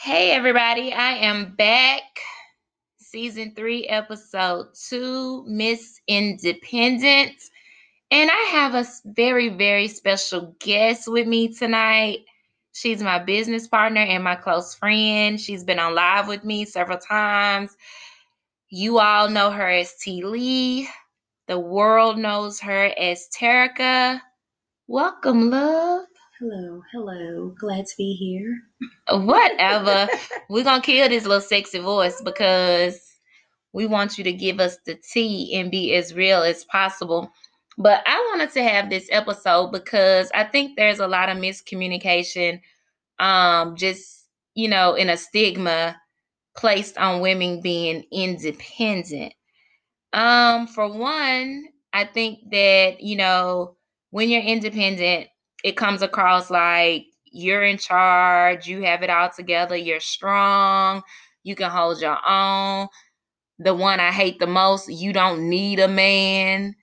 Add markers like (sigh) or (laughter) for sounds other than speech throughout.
Hey, everybody, I am back. Season three, episode two, Miss Independent. And I have a very, very special guest with me tonight. She's my business partner and my close friend. She's been on live with me several times. You all know her as T. Lee. The world knows her as Terica. Welcome, love. Hello, hello. Glad to be here. Whatever. We're going to kill this little sexy voice because we want you to give us the tea and be as real as possible. But I wanted to have this episode because I think there's a lot of miscommunication, um, just, you know, in a stigma placed on women being independent. Um, for one, I think that, you know, when you're independent, it comes across like you're in charge, you have it all together, you're strong, you can hold your own. The one I hate the most, you don't need a man.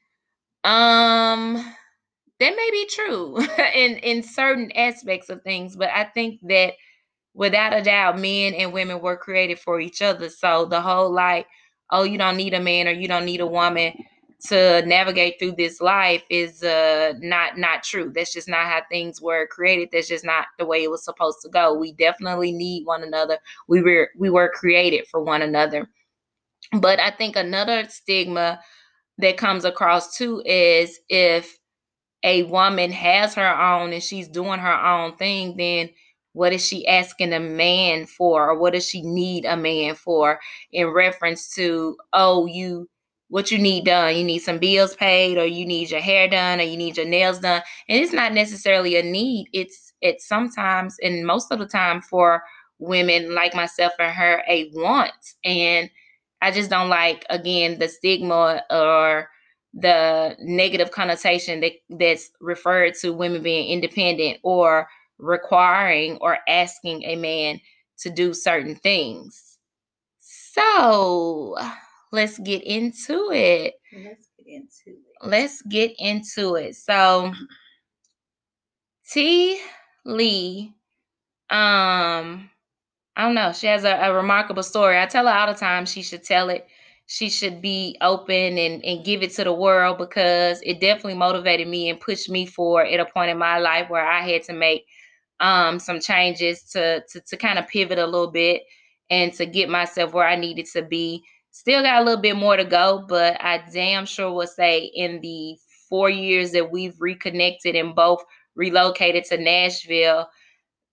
Um that may be true (laughs) in in certain aspects of things, but I think that without a doubt men and women were created for each other. So the whole like, oh, you don't need a man or you don't need a woman to navigate through this life is uh not not true. That's just not how things were created. That's just not the way it was supposed to go. We definitely need one another. We were we were created for one another. But i think another stigma that comes across too is if a woman has her own and she's doing her own thing then what is she asking a man for? Or what does she need a man for in reference to oh you what you need done. You need some bills paid, or you need your hair done, or you need your nails done. And it's not necessarily a need. It's it's sometimes and most of the time for women like myself and her a want. And I just don't like again the stigma or the negative connotation that that's referred to women being independent or requiring or asking a man to do certain things. So let's get into it. Let's get into it. Let's get into it. So T Lee, um, I don't know. She has a, a, remarkable story. I tell her all the time she should tell it. She should be open and, and give it to the world because it definitely motivated me and pushed me forward at a point in my life where I had to make um, some changes to, to to kind of pivot a little bit and to get myself where I needed to be Still got a little bit more to go, but I damn sure will say in the four years that we've reconnected and both relocated to Nashville,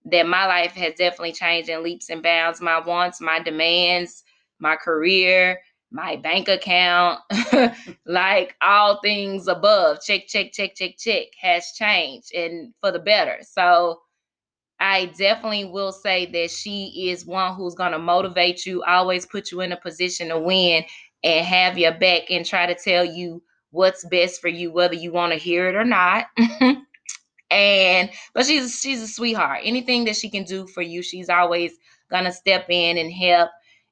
that my life has definitely changed in leaps and bounds. My wants, my demands, my career, my bank account, (laughs) like all things above, check, check, check, check, check, has changed and for the better. So I definitely will say that she is one who's going to motivate you, always put you in a position to win and have your back and try to tell you what's best for you, whether you want to hear it or not. (laughs) and but she's she's a sweetheart. Anything that she can do for you, she's always gonna step in and help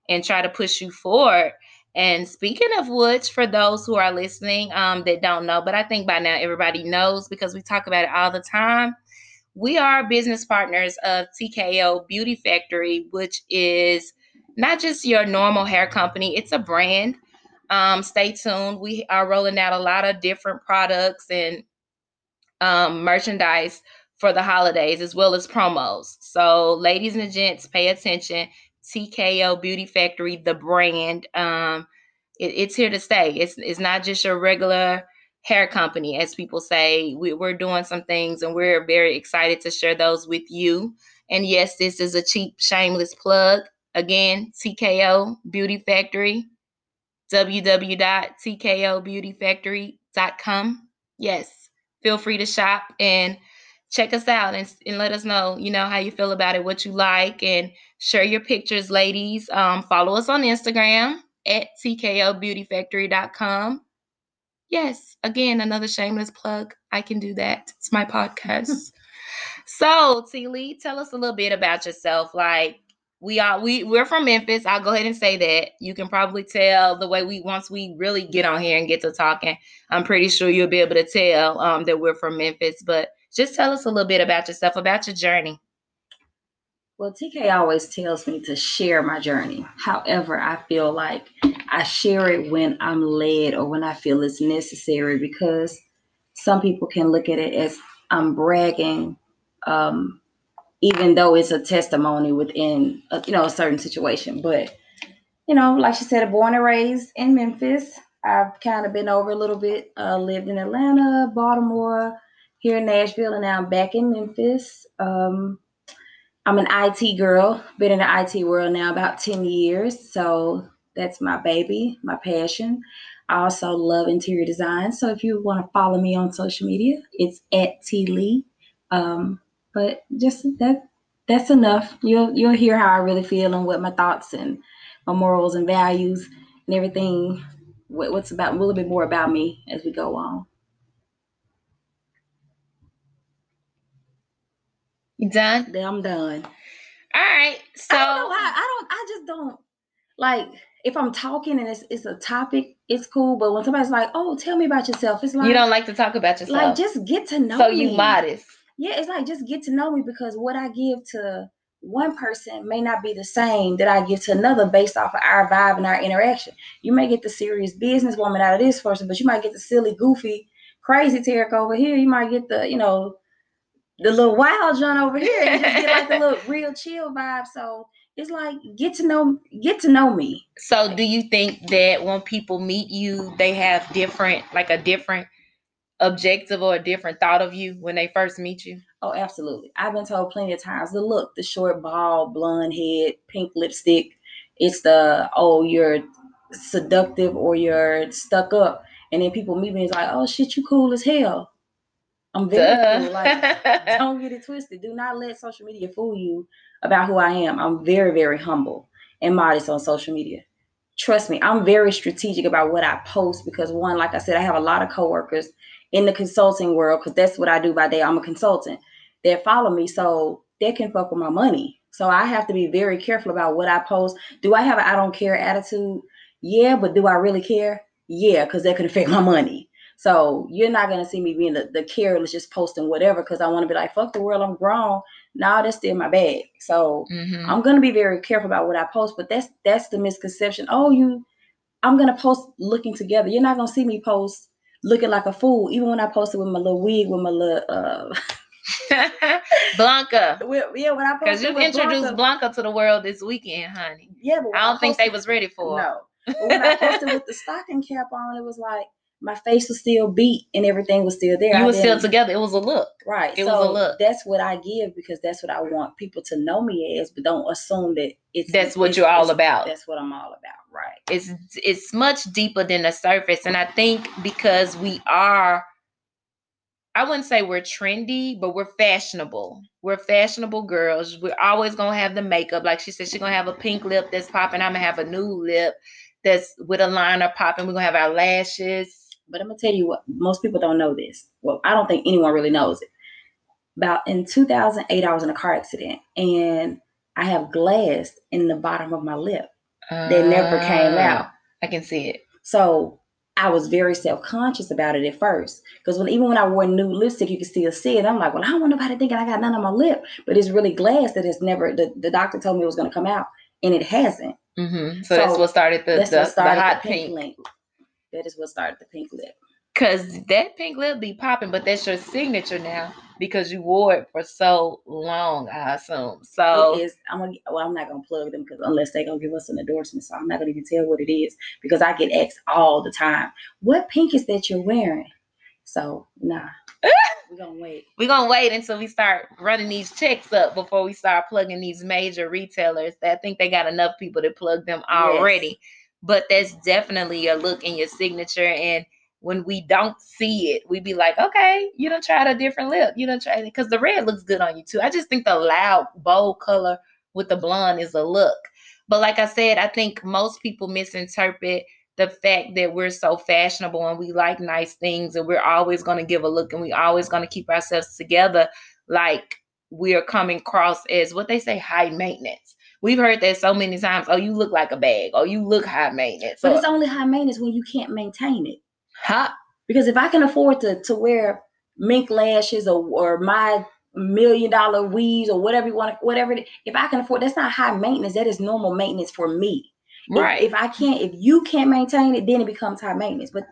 and try to push you forward. And speaking of which, for those who are listening um, that don't know, but I think by now everybody knows because we talk about it all the time. We are business partners of TKO Beauty Factory, which is not just your normal hair company, it's a brand. Um, stay tuned. We are rolling out a lot of different products and um, merchandise for the holidays as well as promos. So, ladies and gents, pay attention. TKO Beauty Factory, the brand, um, it, it's here to stay. It's it's not just your regular hair company, as people say. We, we're doing some things and we're very excited to share those with you. And yes, this is a cheap, shameless plug. Again, TKO Beauty Factory, www.tkobeautyfactory.com. Yes, feel free to shop and check us out and, and let us know, you know, how you feel about it, what you like, and share your pictures, ladies. Um, follow us on Instagram at tkobeautyfactory.com Yes, again, another shameless plug. I can do that. It's my podcast. (laughs) so, T Lee, tell us a little bit about yourself. Like, we are we we're from Memphis. I'll go ahead and say that. You can probably tell the way we once we really get on here and get to talking. I'm pretty sure you'll be able to tell um, that we're from Memphis. But just tell us a little bit about yourself, about your journey. Well, TK always tells me to share my journey. However, I feel like I share it when I'm led or when I feel it's necessary because some people can look at it as I'm bragging, um, even though it's a testimony within a, you know a certain situation. But you know, like she said, born and raised in Memphis. I've kind of been over a little bit. Uh, lived in Atlanta, Baltimore, here in Nashville, and now I'm back in Memphis. Um, I'm an IT girl. Been in the IT world now about 10 years. So that's my baby, my passion. I also love interior design. So if you want to follow me on social media, it's at T Lee. Um, but just that that's enough. You'll you'll hear how I really feel and what my thoughts and my morals and values and everything. What, what's about a little bit more about me as we go on. You done? Then I'm done. All right. So I don't why. I don't. I just don't like if I'm talking and it's it's a topic. It's cool, but when somebody's like, "Oh, tell me about yourself," it's like you don't like to talk about yourself. like just get to know so me. you modest. Yeah, it's like just get to know me because what I give to one person may not be the same that I give to another based off of our vibe and our interaction. You may get the serious businesswoman out of this person, but you might get the silly, goofy, crazy Tarek over here. You might get the, you know, the little wild John over here and just get like the (laughs) little real chill vibe. So it's like get to know get to know me. So do you think that when people meet you, they have different like a different objective or a different thought of you when they first meet you? Oh, absolutely. I've been told plenty of times the look, the short, bald, blonde head, pink lipstick. It's the oh, you're seductive or you're stuck up. And then people meet me and it's like, oh shit, you cool as hell. I'm very cool. Like (laughs) don't get it twisted. Do not let social media fool you about who I am. I'm very, very humble and modest on social media. Trust me, I'm very strategic about what I post because one, like I said, I have a lot of coworkers in the consulting world because that's what I do by day. I'm a consultant that follow me, so they can fuck with my money. So I have to be very careful about what I post. Do I have an I don't care attitude? Yeah, but do I really care? Yeah, because that could affect my money. So you're not gonna see me being the, the careless, just posting whatever because I want to be like, fuck the world, I'm grown. Now that's still my bag. So Mhm. I'm gonna be very careful about what I post, but that's that's the misconception. Oh, you I'm gonna post looking together. You're not gonna see me post looking like a fool, even when I posted with my little wig, with my little uh (laughs) Blanca. (laughs) yeah, when I Because you introduced Blanca, Blanca to the world this weekend, honey. yeah, but I don't think they was ready for it. no. But when I posted (laughs) with the stocking cap on, it was like my face was still beat and everything was still there. You were still together. It was a look. Right. It was a so look. that's what I give because that's what I want people to know me as, but don't assume that it's That's what it's- you're all about. That's what I'm all about. Right. It's it's much deeper than the surface. And I think because we are I wouldn't say we're trendy, but we're fashionable. We're fashionable girls. We're always gonna have the makeup. Like she said, she's gonna have a pink lip that's popping. I'm gonna have a new lip that's with a liner popping. We're gonna have our lashes. But I'm gonna tell you what most people don't know this. Well, I don't think anyone really knows it. About in 2008, I was in a car accident and I have glass in the bottom of my lip that never came Ah, out. I can see it. So I was very self conscious about it at first because when even when I wore new lipstick, you could still see it. I'm like, well, I don't want nobody thinking I got none on my lip, but it's really glass that has never. The, the doctor told me it was gonna come out, and it hasn't. hmm So, that's what started the, the, what the hot the pink. pink. That is what started the pink lip. Cause that pink lip be popping, but that's your signature now because you wore it for so long, I assume. So it is. I'm gonna. Well, I'm not gonna plug them because unless they gonna give us an endorsement, so I'm not gonna even tell what it is because I get asked all the time, "What pink is that you're wearing?" So nah, (laughs) we're gonna wait. we're gonna wait until we start running these checks up before we start plugging these major retailers. I think they got enough people to plug them already. But that's definitely your look and your signature. And when we don't see it, we be like, okay, you don't try a different lip. You done tried it because the red looks good on you too. I just think the loud, bold color with the blonde is a look. But like I said, I think most people misinterpret the fact that we're so fashionable and we like nice things and we're always going to give a look and we always going to keep ourselves together like we are coming across as what they say high maintenance. We've heard that so many times. Oh, you look like a bag. Oh, you look high maintenance. But Or, it's only high maintenance when you can't maintain it. huh? Because if I can afford to to wear mink lashes or or my million dollar weaves or whatever you want, to whatever. If I can afford, that's not high maintenance. That is normal maintenance for me. Right. If, if I can't, if you can't maintain it, then it becomes high maintenance. But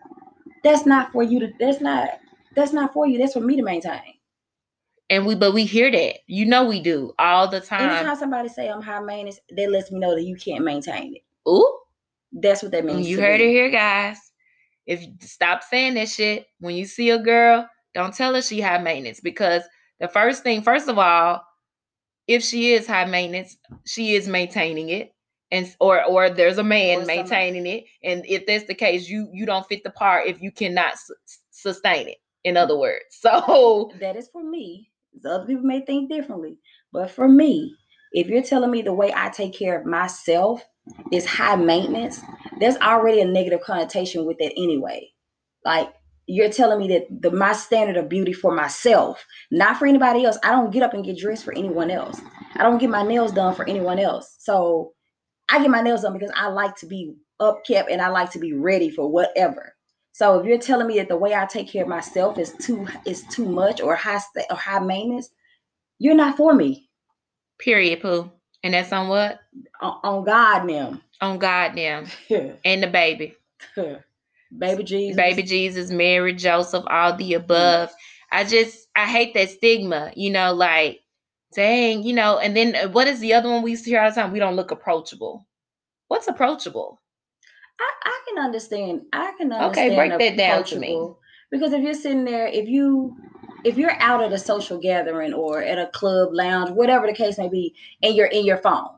that's not for you to. That's not. That's not for you. That's for me to maintain. And we, but we hear that. You know, we do all the time. Anytime somebody say I'm high maintenance, that lets me know that you can't maintain it. Ooh, That's what that means. you heard me. it here, guys. If you stop saying that shit when you see a girl, don't tell her she high maintenance because the first thing, first of all, if she is high maintenance, she is maintaining it, and or or there's a man Or maintaining it, and if that's the case, you you don't fit the part if you cannot su- sustain it. In other words, (laughs) so that is for me. The other people may think differently, but for me, if you're telling me the way I take care of myself is high maintenance, there's already a negative connotation with that anyway. Like you're telling me that the my standard of beauty for myself, not for anybody else. I don't get up and get dressed for anyone else. I don't get my nails done for anyone else. So I get my nails done because I like to be upkept and I like to be ready for whatever. So if you're telling me that the way I take care of myself is too is too much or high sta- or high maintenance, you're not for me. period, poo, and that's on what On, on God now. on goddamn (laughs) and the baby. (laughs) Baby Jesus. baby Jesus, Mary, Joseph, all the above. I just I hate that stigma, you know, like dang, you know, and then uh, what is the other one we see all the time? We don't look approachable. What's approachable? I, I can understand. I can understand. Okay, break that down to me. Because if you're sitting there, if you if you're out at a social gathering or at a club lounge, whatever the case may be, and you're in your phone,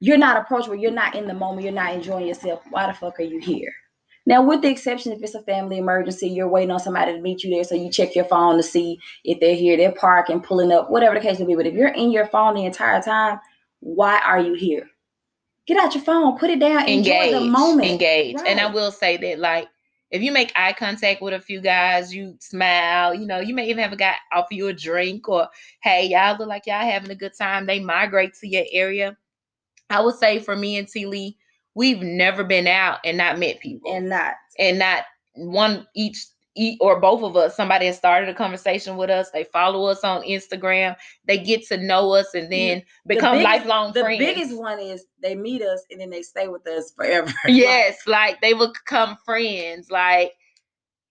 you're not approachable. You're not in the moment. You're not enjoying yourself. Why the fuck are you here? Now, with the exception, if it's a family emergency, you're waiting on somebody to meet you there, so you check your phone to see if they're here, they're parking, pulling up, whatever the case may be. But if you're in your phone the entire time, why are you here? Get out your phone, put it down, enjoy engage, the moment. engage. And I will say that, like, if you make eye contact with a few guys, you smile, you know, you may even have a guy offer you a drink or, hey, y'all look like y'all having a good time. They migrate to your area. I would say for me and T Lee, we've never been out and not met people. and not and not one each eat or both of us somebody has started a conversation with us they follow us on instagram they get to know us and then become biggest- lifelong the friends biggest one is they meet us and then they stay with us (laughs) forever. (laughs) yes like they will become friends like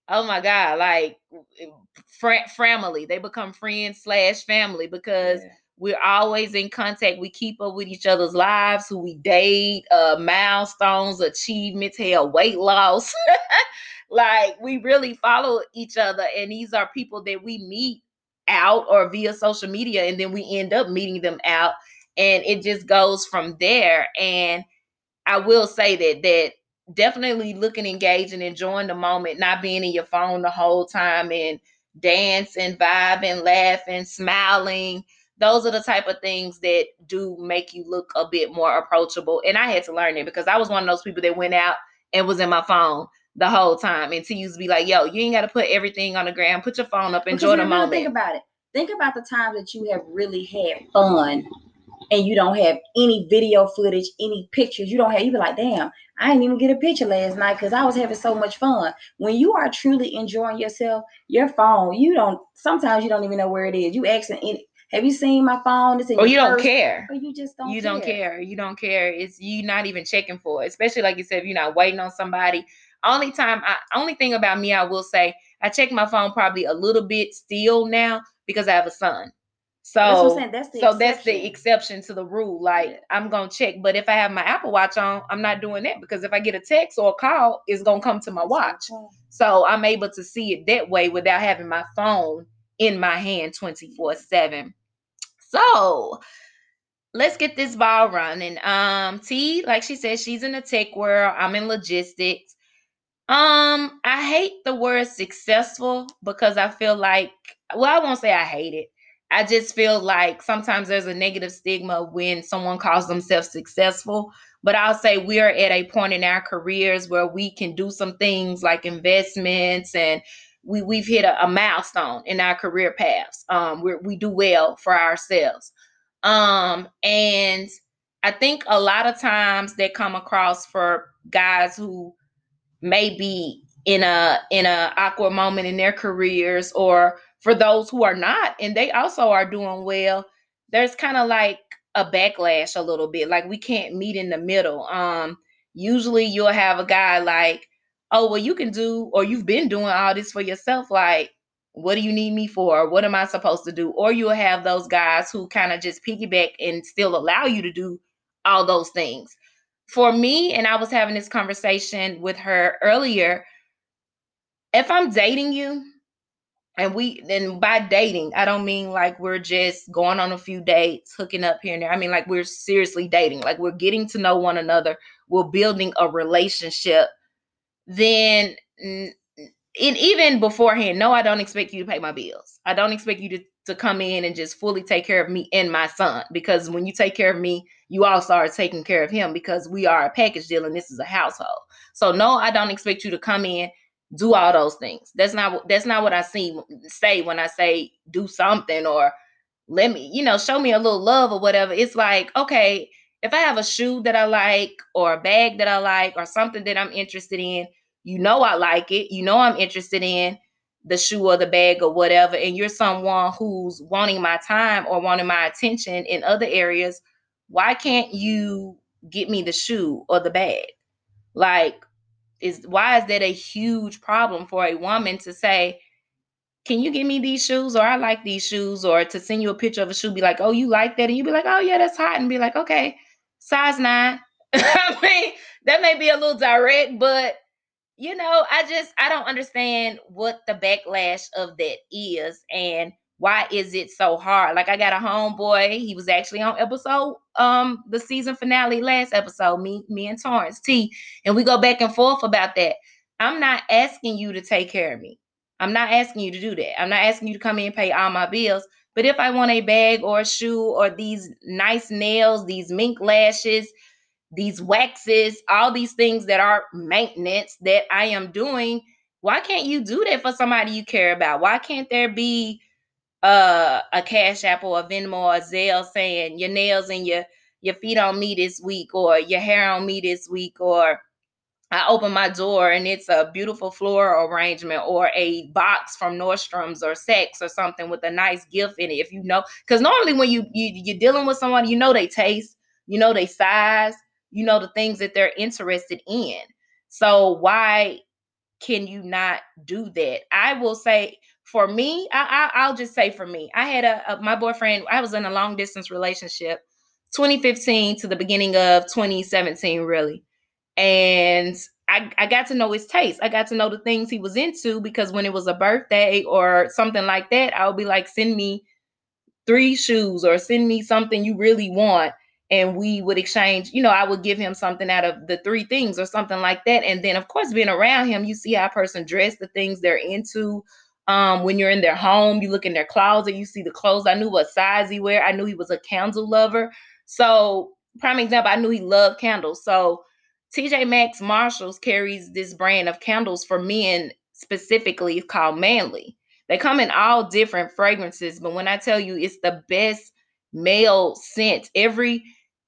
oh my god like fr- family they become friends slash family because Yeah. we're always in contact. We keep up with each other's lives, who we date, uh, milestones, achievements, hell, weight loss. (laughs) like we really follow each other, and these are people that we meet out or via social media, and then we end up meeting them out, and it just goes from there. And I will say that that definitely looking engaged and enjoying the moment, not being in your phone the whole time and dancing, vibing, laughing, smiling those are the type of things that do make you look a bit more approachable. And I had to learn it because I was one of those people that went out and was in my phone the whole time. And T used to be like, yo, you ain't got to put everything on the ground. Put your phone up, enjoy the really Think about it. Think about the times that you have really had fun and you don't have any video footage, any pictures. You don't have, you be like, damn, I didn't even get a picture last night because I was having so much fun. When you are truly enjoying yourself, your phone, you don't, sometimes you don't even know where it is. You asking, any, have you seen my phone? It's in Or you don't purse. care. Or you just don't you don't care. You don't care. It's you not even checking for it. Especially like you said, if you're not waiting on somebody. Only time I only thing about me, I will say, I check my phone probably a little bit still now because I have a son. So That's what I'm saying. That's the so that's the exception. exception to the rule. Like Yeah. I'm gonna check, but if I have my Apple Watch on, I'm not doing that because if I get a text or a call, it's gonna come to my watch. So I'm able to see it that way without having my phone in my hand 24 7. So let's get this ball running. Um, T, like she said, she's in the tech world. I'm in logistics. Um, I hate the word successful because I feel like, well, I won't say I hate it. I just feel like sometimes there's a negative stigma when someone calls themselves successful. But I'll say we are at a point in our careers where we can do some things like investments and we, we've hit a, a milestone in our career paths. Um, we we do well for ourselves. Um, and I think a lot of times they come across for guys who may be in a in a awkward moment in their careers or for those who are not and they also are doing well, there's kind of like a backlash a little bit. Like we can't meet in the middle. Um usually you'll have a guy like, "Oh, well you can do or you've been doing all this for yourself like what do you need me for? What am I supposed to do? Or you'll have those guys who kind of just piggyback and still allow you to do all those things. For me, and I was having this conversation with her earlier, if I'm dating you, and we then by dating, I don't mean like we're just going on a few dates, hooking up here and there. I mean like we're seriously dating, like we're getting to know one another, we're building a relationship. Then and even beforehand, no, I don't expect you to pay my bills. I don't expect you to, to come in and just fully take care of me and my son. Because when you take care of me, you also are taking care of him because we are a package deal and this is a household. So no, I don't expect you to come in, do all those things. That's not that's not what I see say when I say do something or let me, you know, show me a little love or whatever. It's like, okay, if I have a shoe that I like or a bag that I like or something that I'm interested in, you know I like it, you know I'm interested in the shoe or the bag or whatever, and you're someone who's wanting my time or wanting my attention in other areas, why can't you get me the shoe or the bag? Like, is why is that a huge problem for a woman to say, can you give me these shoes or I like these shoes or to send you a picture of a shoe, be like, oh, you like that? And you be like, oh yeah, that's hot, and be like, okay, size nine. (laughs) I mean, that may be a little direct, but you know, I just I don't understand what the backlash of that is and why is it so hard? Like I got a homeboy, he was actually on episode um the season finale last episode, me me and Torrance T, and we go back and forth about that. I'm not asking you to take care of me. I'm not asking you to do that. I'm not asking you to come in and pay all my bills. But if I want a bag or a shoe or these nice nails, these mink lashes, these waxes, all these things that are maintenance that I am doing. Why can't you do that for somebody you care about? Why can't there be uh, a Cash App or a Venmo or a Zelle saying your nails and your your feet on me this week or your hair on me this week or I open my door and it's a beautiful floral arrangement or a box from Nordstrom's or Saks or something with a nice gift in it. If you know, because normally when you, you you're dealing with someone, you know they taste, you know they size, you know the things that they're interested in. So why can you not do that? I will say for me I, will just say for me i had a, a my boyfriend i was in a long distance relationship 2015 to the beginning of 2017 really. And I, I got to know his taste. I got to know the things he was into because when it was a birthday or something like that, I would be like, send me three shoes or send me something you really want and we would exchange you know i would give him something out of the three things or something like that. And then of course being around him you see how a person dress the things they're into um, when you're in their home you look in their closet you see the clothes. I knew what size he wear. I knew he was a candle lover. So prime example i knew he loved candles. So tj maxx marshalls carries this brand of candles for men specifically called manly. They come in all different fragrances but when i tell you it's the best male scent every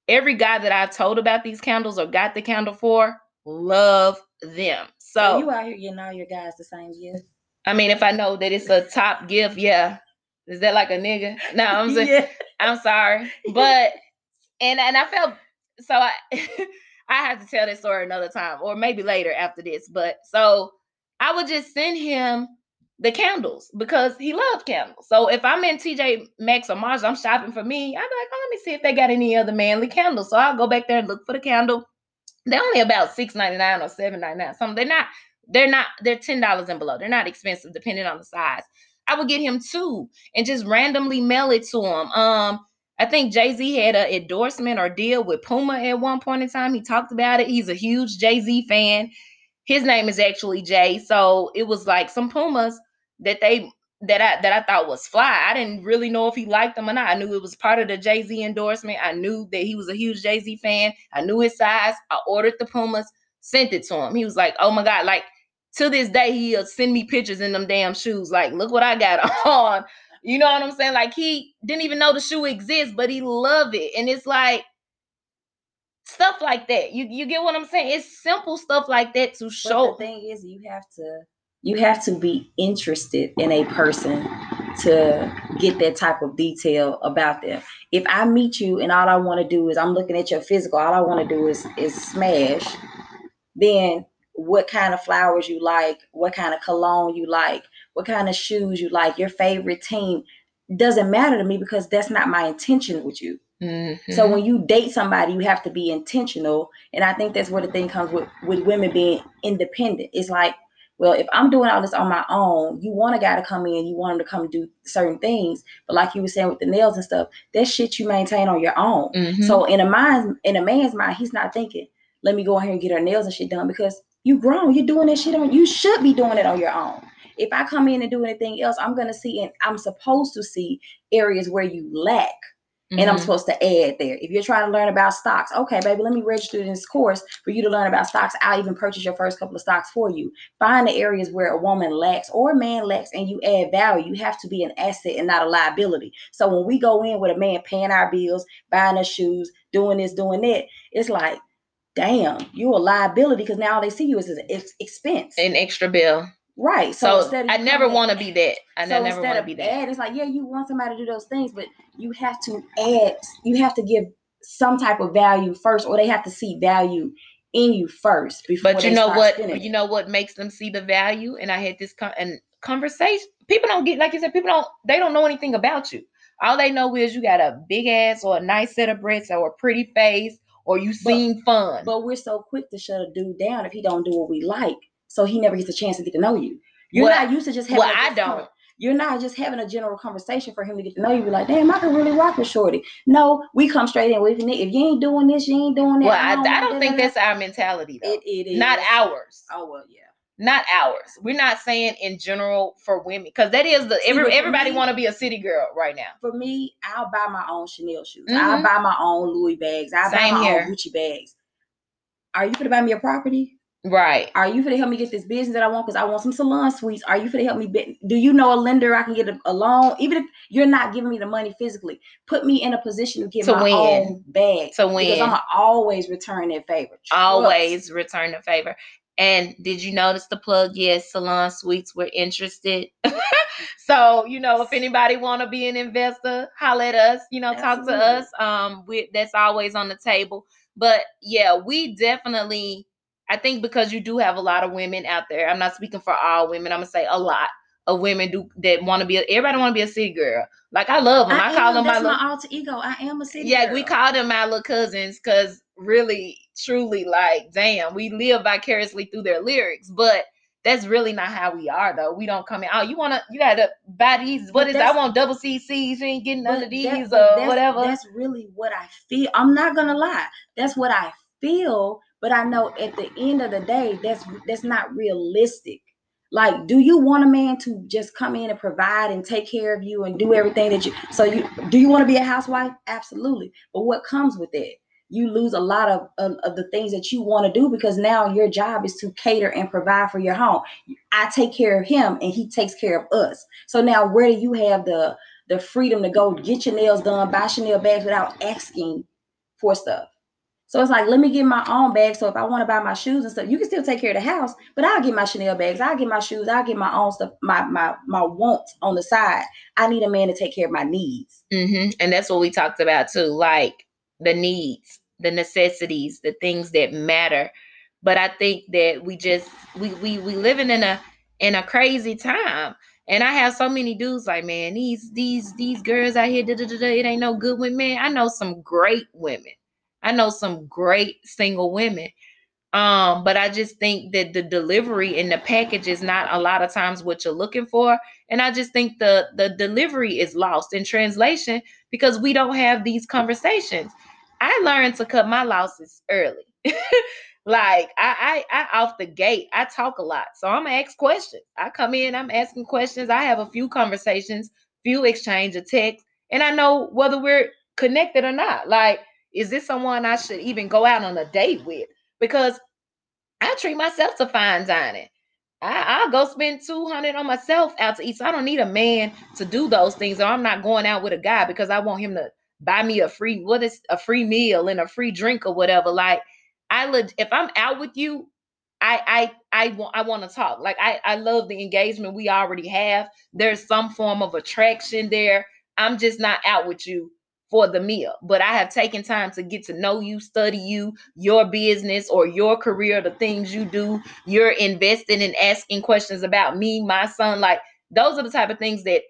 every guy that I've told about these candles or got the candle for, love them. So, so you out here getting all your guys the same gift. I mean, if I know that it's a top gift, yeah. Is that like a nigga? (laughs) No, I'm (laughs) saying yeah. I'm sorry. But and and I felt so I (laughs) I have to tell this story another time or maybe later after this. But so I would just send him the candles because he loved candles. So if I'm in TJ Maxx or Mars, I'm shopping for me. I'm like, oh, let me see if they got any other manly candles. So I'll go back there and look for the candle. They're only about six ninety nine or seven ninety nine. Some they're not. They're not. They're ten dollars and below. They're not expensive depending on the size. I would get him two and just randomly mail it to him. Um, I think Jay Z had an endorsement or deal with Puma at one point in time. He talked about it. He's a huge Jay Z fan. His name is actually Jay. So it was like some Pumas that they that I that I thought was fly. I didn't really know if he liked them or not. I knew it was part of the Jay Z endorsement. I knew that he was a huge Jay Z fan. I knew his size. I ordered the Pumas, sent it to him. He was like, "Oh my god!" Like to this day, he'll send me pictures in them damn shoes. Like, look what I got (laughs) on. You know what I'm saying? Like he didn't even know the shoe exists, but he loved it. And it's like stuff like that. You you get what I'm saying? It's simple stuff like that to show. But the thing is, you have to you have to be interested in a person to get that type of detail about them. If I meet you and all I want to do is I'm looking at your physical, all I want to do is is smash, then what kind of flowers you like, what kind of cologne you like, what kind of shoes you like, your favorite team doesn't matter to me because that's not my intention with you. Mm-hmm. So when you date somebody, you have to be intentional, and I think that's where the thing comes with with women being independent. It's like, well, if I'm doing all this on my own, you want a guy to come in, you want him to come do certain things, but like you were saying with the nails and stuff, that shit you maintain on your own. Mm-hmm. So in a mind, in a man's mind, he's not thinking, let me go in here and get her nails and shit done because you grown, you're doing that shit on. You should be doing it on your own. If I come in and do anything else, I'm gonna see and I'm supposed to see areas where you lack Mm-hmm. And I'm mm-hmm. supposed to add there. If you're trying to learn about stocks, okay, baby, let me register this course for you to learn about stocks. I'll even purchase your first couple of stocks for you. Find the areas where a woman lacks or a man lacks and you add value. You have to be an asset and not a liability. So when we go in with a man paying our bills, buying us shoes, doing this, doing that, it's like, damn, you're a liability because now all they see you is an expense. An extra bill. Right. So, so I never want to be that. I so never want to be that. Add, it's like, yeah, you want somebody to do those things, but you have to add, you have to give some type of value first, or they have to see value in you first before. But you know what? You know what makes them see the value? And I had this con- and conversation. People don't get like you said. People don't. They don't know anything about you. All they know is you got a big ass or a nice set of breasts or a pretty face or you seem but, fun. But we're so quick to shut a dude down if he don't do what we like so he never gets a chance to get to know you. You're well, not used to just having. Well, I don't. You're not just having a general conversation for him to get to know you. Be like, damn, I can really rock with Shorty. No, we come straight in with if you ain't doing this, you ain't doing that. Well, I, I, I don't think that's our mentality though. It, it is not ours. Oh well, yeah. Not ours. We're not saying in general for women because that is the every, everybody want to be a city girl right now. For me, I'll buy my own Chanel shoes. Mm-hmm. I'll buy my own Louis bags. I'll Same buy my here. own Gucci bags. Are you gonna buy me a property? Right. Are you gonna help me get this business that I want? Because I want some salon suites. Are you gonna help me? Be- Do you know a lender I can get a, a, loan? Even if you're not giving me the money physically, put me in a position to get to my win. own bag. To win. Because I'm gonna always return that favor. Trust. Always return the favor. And did you notice the plug? Yes, salon suites were interested. (laughs) so you know, if anybody want to be an investor, holler at us. You know, Absolutely. talk to us. Um, we, that's always on the table. But yeah, we definitely I think because you do have a lot of women out there. I'm not speaking for all women. I'm gonna say a lot of women do that want to be. A, everybody want to be a city girl. Like I love them. I, I call am, them my, my, little, alter ego. I am a city. Girl. Yeah, girl. we call them my little cousins because really, truly, like, damn, we live vicariously through their lyrics. But that's really not how we are, though. We don't come in. Oh, you wanna, you gotta buy these. What is? I want double CCs. You ain't getting none of these or uh, whatever. That's really what I feel. I'm not gonna lie. That's what I feel but I know at the end of the day, that's that's not realistic. Like, do you want a man to just come in and provide and take care of you and do everything that you so you do you want to be a housewife? Absolutely. But what comes with that? You lose a lot of, of, of the things that you want to do because now your job is to cater and provide for your home. I take care of him and he takes care of us. So now where do you have the the freedom to go get your nails done, buy Chanel bags without asking for stuff? So it's like, let me get my own bag. So if I want to buy my shoes and stuff, you can still take care of the house, but I'll get my Chanel bags, I'll get my shoes, I'll get my own stuff, my my my wants on the side. I need a man to take care of my needs. Mm-hmm. And that's what we talked about too, like the needs, the necessities, the things that matter. But I think that we just we we we living in a in a crazy time. And I have so many dudes like, man, these these these girls out here, it ain't no good with men. I know some great women I know some great single women. Um, but I just think that the delivery and the package is not a lot of times what you're looking for. And I just think the the delivery is lost in translation because we don't have these conversations. I learned to cut my losses early. (laughs) like I, I I off the gate, I talk a lot. So I'm gonna ask questions. I come in, I'm asking questions. I have a few conversations, few exchange of text, and I know whether we're connected or not. Like is this someone I should even go out on a date with? Because I treat myself to fine dining. I, will go spend 200 on myself out to eat. So I don't need a man to do those things. Or I'm not going out with a guy because I want him to buy me a free, what is a free meal and a free drink or whatever. Like I would, if I'm out with you, I I I want I want to talk. Like I I love the engagement we already have. There's some form of attraction there. I'm just not out with you for the meal, but I have taken time to get to know you, study you, your business or your career, the things you do. You're investing and asking questions about me, my son. Like those are the type of things that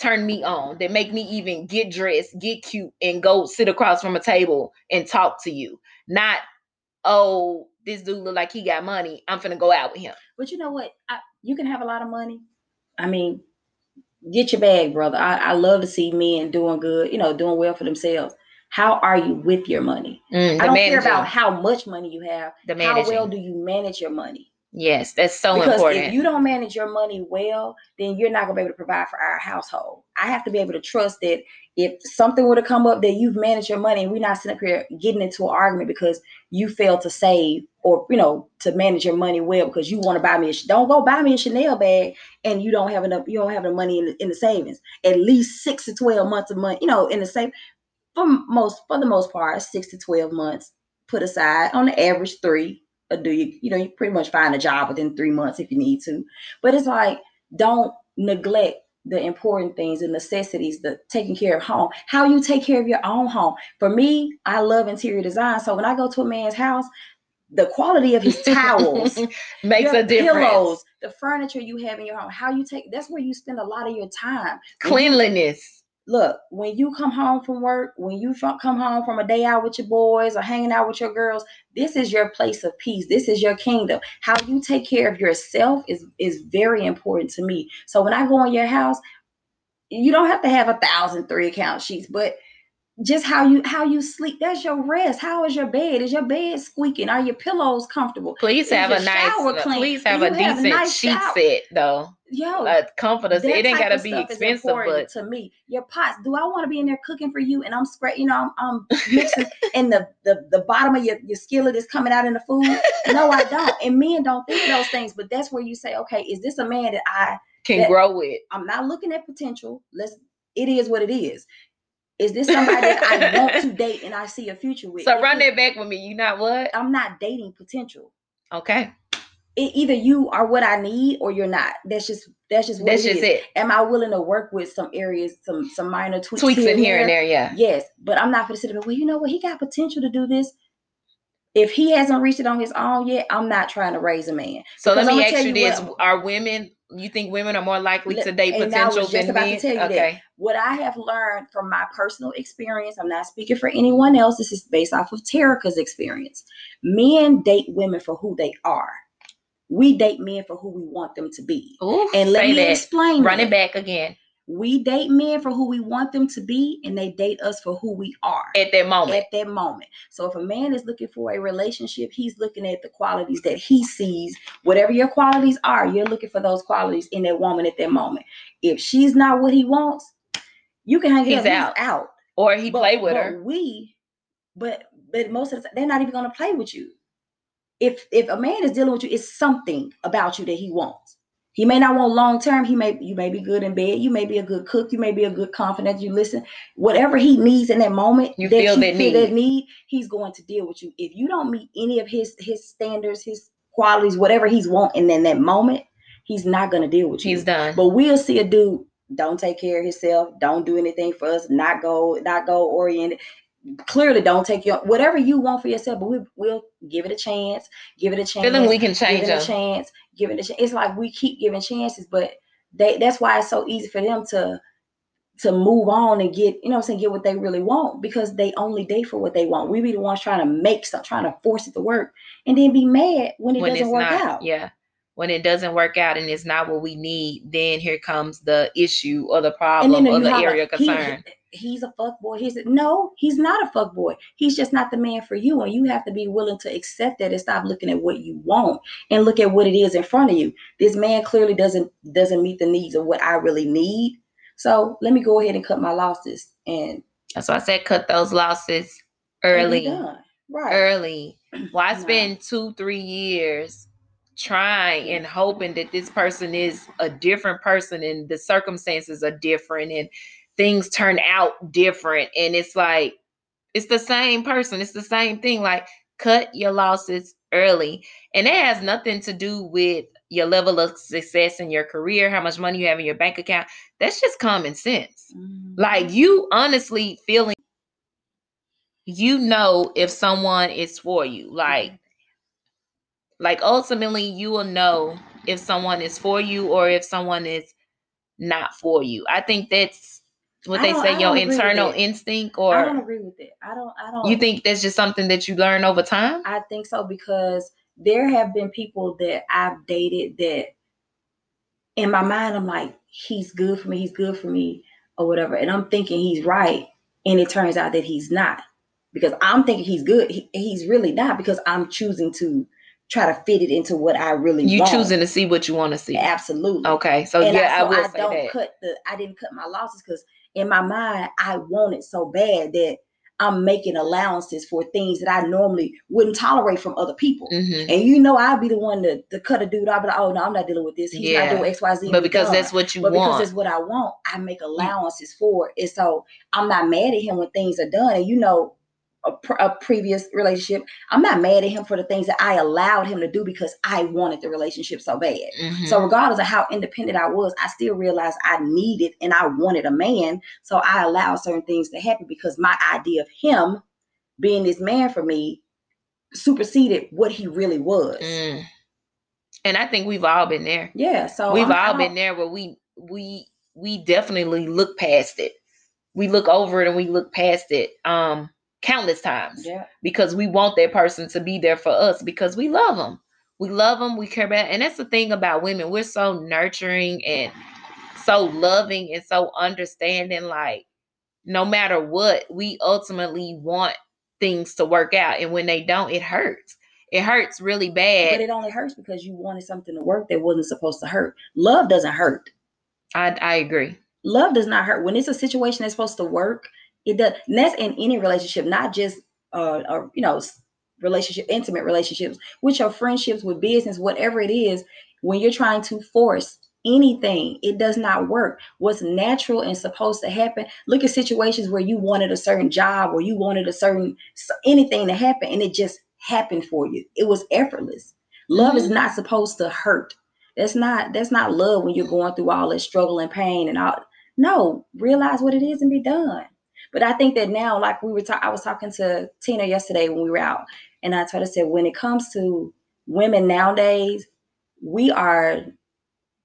turn me on, that make me even get dressed, get cute, and go sit across from a table and talk to you. Not, oh, this dude look like he got money. I'm finna go out with him. But you know what? I, you can have a lot of money. I mean, get your bag, brother. I, I love to see men doing good, you know, doing well for themselves. How are you with your money? Mm, I don't care about how much money you have. The How managing. well do you manage your money? Yes, that's so because important. if you don't manage your money well, then you're not gonna be able to provide for our household. I have to be able to trust that if something were to come up that you've managed your money and we're not sitting up here getting into an argument because you failed to save or you know to manage your money well because you want to buy me a don't go buy me a Chanel bag and you don't have enough you don't have the money in the, in the savings. At least six to 12 months of money you know in the same for most for the most part six to 12 months put aside on the average three or do you you know you pretty much find a job within three months if you need to. But it's like don't neglect the important things the necessities the taking care of home how you take care of your own home for me i love interior design so when i go to a man's house the quality of his (laughs) towels makes a difference. pillows the furniture you have in your home how you take that's where you spend a lot of your time Cleanliness. Look, when you come home from work, when you come home from a day out with your boys or hanging out with your girls, this is your place of peace. This is your kingdom. How you take care of yourself is is very important to me. So when I go in your house, you don't have to have a thousand three account sheets, but just how you how you sleep that's your rest how is your bed is your bed squeaking are your pillows comfortable Please Is have a nice. shower uh, clean? Please have a you have a decent nice sheet shower? set though. yo comforters. that It ain't gotta be expensive, but to me your pots do i want to be in there cooking for you and i'm scra- you know i'm, I'm (laughs) mixing and the, the the bottom of your, your skillet is coming out in the food no i don't and men don't think of those things but that's where you say okay is this a man that i can that- grow with. i'm not looking at potential let's it is what it is is this somebody that i (laughs) want to date and i see a future with So run that back with me. You not what? i'm not dating potential Okay. it, either you are what i need or you're not that's just that's just what That's it just is. it. am i willing to work with some areas some some minor tweaks, Tweaks here in here and there, yeah. Yes, but I'm not going to sit there. Well, you know what? He got potential to do this. If he hasn't reached it on his own yet, I'm not trying to raise a man. So let me ask you you this: what- Are women? You think women are more likely to date and potential than men? you that. okay. What I have learned from my personal experience, I'm not speaking for anyone else. This is based off of Terica's experience. Men date women for who they are. We date men for who we want them to be. Ooh, And let me that. explain. Run it back again We date men for who we want them to be, and they date us for who we are. at that moment. at that moment. So if a man is looking for a relationship, he's looking at the qualities that he sees. Whatever your qualities are, you're looking for those qualities in that woman at that moment. If she's not what he wants, you can hang He's up. He's out. out. or he But- play with her. We, but but most of the time they're not even gonna play with you. If if a man is dealing with you, it's something about you that he wants. He may not want long term. He may you may be good in bed. You may be a good cook. You may be a good confidant. You listen. Whatever he needs in that moment, You feel that feel that need. need, he's going to deal with you. If you don't meet any of his his standards, his qualities, whatever he's wanting in that moment, he's not gonna deal with you. He's done. But we'll see a dude don't take care of himself, don't do anything for us, not go, not go oriented. Clearly, don't take your whatever you want for yourself. But we, we'll give it a chance, give it a chance, Feeling we can give change it a chance, give it a chance. It's like we keep giving chances, but they that's why it's so easy for them to to move on and get, you know what I'm saying, get what they really want because they only date for what they want. We be the ones trying to make stuff, trying to force it to work, and then be mad when it when doesn't work not, out. yeah. When it doesn't work out and it's not what we need, then here comes the issue or the problem or the area of concern. He- he's a fuck boy. He's no, he's not a fuck boy. He's just not the man for you, and you have to be willing to accept that and stop looking at what you want and look at what it is in front of you. This man clearly doesn't doesn't meet the needs of what I really need. So let me go ahead and cut my losses and That's why I said cut those losses early. Right. Early. (clears throat) Why Nah. spend two, three years trying and hoping that this person is a different person and the circumstances are different and things turn out different? And it's like, it's the same person, it's the same thing. Like, cut your losses early. And that has nothing to do with your level of success in your career, how much money you have in your bank account. That's just common sense. Mm-hmm. Like you honestly feeling you know if someone is for you. Like mm-hmm. like ultimately you will know if someone is for you or if someone is not for you. I think that's what they say your internal instinct or I don't agree with it. I don't I don't You think that's just something that you learn over time? I think so because there have been people that I've dated that in my mind I'm like he's good for me, he's good for me or whatever and I'm thinking he's right and it turns out that he's not because I'm thinking he's good. He, he's really not because I'm choosing to try to fit it into what I really you want. choosing to see what you want to see. Absolutely. Okay. So and yeah, I, so I will I say don't that. cut the I didn't cut my losses because in my mind I want it so bad that I'm making allowances for things that I normally wouldn't tolerate from other people. Mm-hmm. And you know I'd be the one to, to cut a dude. I'll be like, oh no, I'm not dealing with this. He's yeah. not doing X, Y, Z. But because done. that's what you but want. Because that's what I want, I make allowances for it. And so I'm not mad at him when things are done. And you know, a, a, previous relationship. I'm not mad at him for the things that I allowed him to do because I wanted the relationship so bad. Mm-hmm. So regardless of how independent I was, I still realized I needed and I wanted a man. So I allowed certain things to happen because my idea of him being this man for me superseded what he really was. Mm. And I think we've all been there. Yeah. So we've I'm, all been there where we we we definitely look past it. We look over it and we look past it. Um countless times yeah. because we want that person to be there for us because we love them. We love them, we care about, and that's the thing about women. We're so nurturing and so loving and so understanding. Like, no matter what, we ultimately want things to work out, and when they don't, it hurts. It hurts really bad. But it only hurts because you wanted something to work that wasn't supposed to hurt. Love doesn't hurt. I I agree. Love does not hurt. When it's a situation that's supposed to work, it does. And that's in any relationship, not just uh, or you know, relationship, intimate relationships, with your friendships, with business, whatever it is. When you're trying to force anything, it does not work. What's natural and supposed to happen. Look at situations where you wanted a certain job or you wanted a certain anything to happen, and it just happened for you. It was effortless. Love mm-hmm. is not supposed to hurt. That's not that's not love when you're going through all this struggle and pain and all. No, realize what it is and be done. But I think that now, like we were, ta- I was talking to Tina yesterday when we were out, and I told her, said, when it comes to women nowadays, we are,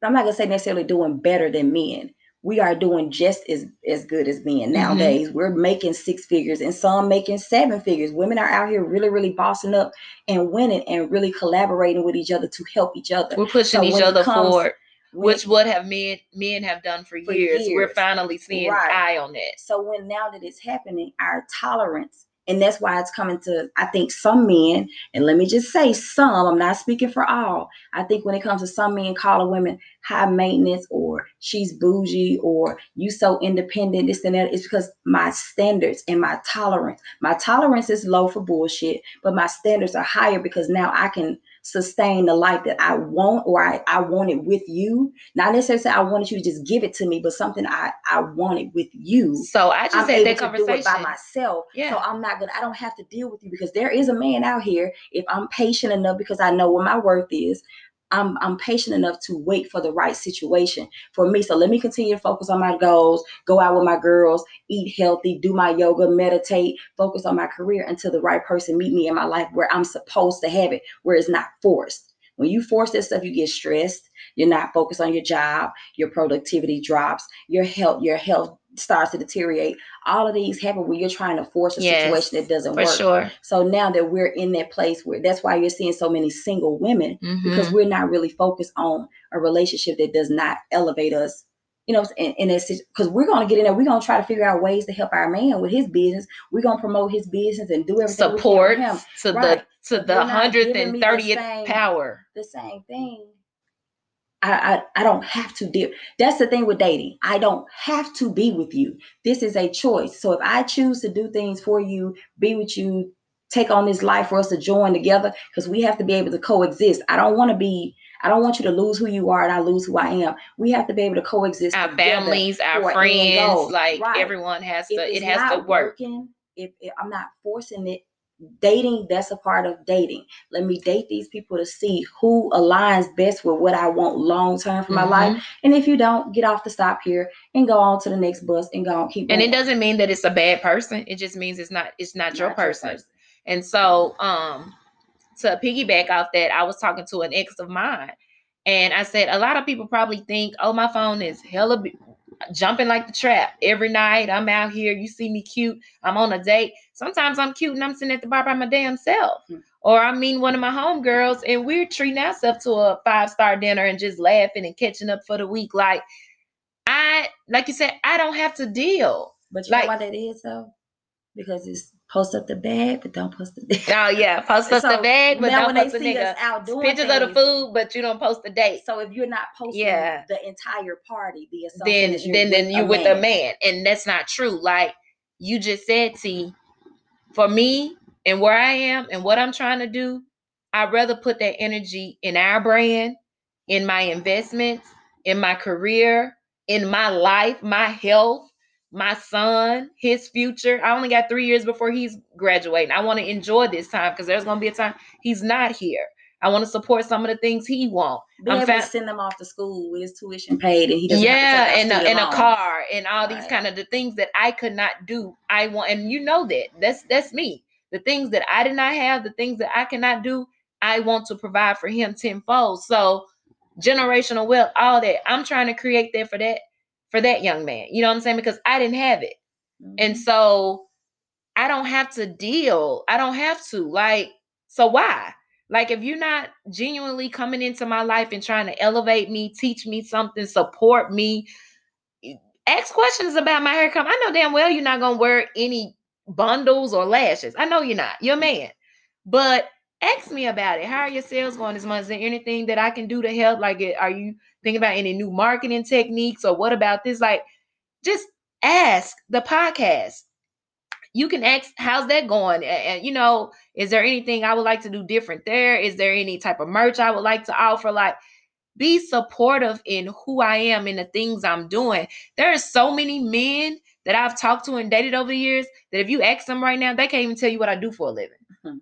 I'm not gonna say necessarily doing better than men. We are doing just as as good as men mm-hmm. nowadays. We're making six figures and some making seven figures. Women are out here really, really bossing up and winning and really collaborating with each other to help each other. We're pushing so each other comes, forward which would have men men have done for, for years. years. We're finally seeing right. eye on that. So when now that it's happening, our tolerance, and that's why it's coming to I think some men, and let me just say some, I'm not speaking for all. I think when it comes to some men calling women high maintenance or she's bougie or you so independent, this and that, it's because my standards and my tolerance. My tolerance is low for bullshit, but my standards are higher because now I can sustain the life that I want or I, I want it with you. Not necessarily I wanted you to just give it to me, but something I, I wanted with you. So I just I'm had that conversation. do it by myself. Yeah. So I'm not gonna I don't have to deal with you because there is a man out here. If I'm patient enough because I know what my worth is, I'm I'm patient enough to wait for the right situation for me. So let me continue to focus on my goals, go out with my girls, eat healthy, do my yoga, meditate, focus on my career until the right person meet me in my life where I'm supposed to have it, where it's not forced. When you force that stuff, you get stressed. You're not focused on your job. Your productivity drops. Your health, your health starts to deteriorate. All of these happen when you're trying to force a yes, situation that doesn't work. Sure. So now that we're in that place where that's why you're seeing so many single women mm-hmm. because we're not really focused on a relationship that does not elevate us. You know, and, and it's because we're gonna get in there, we're gonna try to figure out ways to help our man with his business. We're gonna promote his business and do everything support to right. the to the hundredth and thirtieth power. The same thing I, I, I don't have to deal. That's the thing with dating. I don't have to be with you. This is a choice. So if I choose to do things for you, be with you, take on this life for us to join together, because we have to be able to coexist. I don't want to be. I don't want you to lose who you are and I lose who I am. We have to be able to coexist. Our families, our friends, like right. everyone has to. It has to work. Working, if, if I'm not forcing it dating that's a part of dating. Let me date these people to see who aligns best with what i want long term for my Mhm. life and if you don't get off the stop here and go on to the next bus and go on keep and it doesn't mean that it's a bad person. It just means it's not it's not, your, person. and so um to piggyback off that i was talking to an ex of mine and i said a lot of people probably think oh my phone is hella jumping like the trap. Every night i'm out here you see me cute i'm on a date. Sometimes i'm cute and i'm sitting at the bar by my damn self. Hmm. or i mean one of my homegirls and we're treating ourselves to a five star dinner and just laughing and catching up for the week. Like i like you said i don't have to deal. But you Like- know why that is though? Because it's post up the bag, but don't post the (laughs) date. Oh yeah, post the So, bag, but don't when they post the see nigga. us out doing Pictures of the food, but you don't post the date. So if you're not posting Yeah. the entire party, the Then then then you with man. a man, and that's not true. Like you just said, T. For me and where I am and what I'm trying to do, I'd rather put that energy in our brand, in my investments, in my career, in my life, my health, my son, his future. I only got three years before he's graduating. I want to enjoy this time because there's gonna be a time he's not here. I want to support some of the things he wants. Be I'm able fa- to send them off to school with his tuition paid, and he doesn't yeah, have to and a, and a car and all these Right. kind of the things that I could not do. I want, and you know that that's that's me. The things that I did not have, the things that I cannot do, I want to provide for him tenfold. So generational wealth, all that. I'm trying to create that for that for that young man. You know what I'm saying? Because I didn't have it. And Mhm. so I don't have to deal. I don't have to. Like, so why? Like, if you're not genuinely coming into my life and trying to elevate me, teach me something, support me, ask questions about my hair color. I know damn well you're not gonna wear any bundles or lashes. I know you're not. You're a man. But ask me about it. How are your sales going this month? Is there anything that I can do to help? Like, are you thinking about any new marketing techniques or what about this? Like, just ask the podcast. You can ask, how's that going? And, you know, is there anything I would like to do different there? Is there any type of merch I would like to offer? Like, be supportive in who I am and the things I'm doing. There are so many men that I've talked to and dated over the years that if you ask them right now, they can't even tell you what I do for a living. Mhm.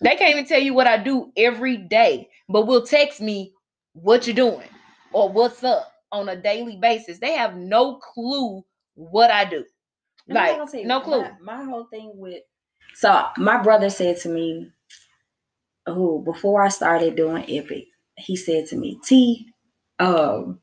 they can't even tell you what I do every day, but will text me what you're doing or what's up on a daily basis. They have no clue what I do. I'm Like, you, no clue. My, my whole thing with so my brother said to me, "Oh, before I started doing Epic, he said to me, T, um,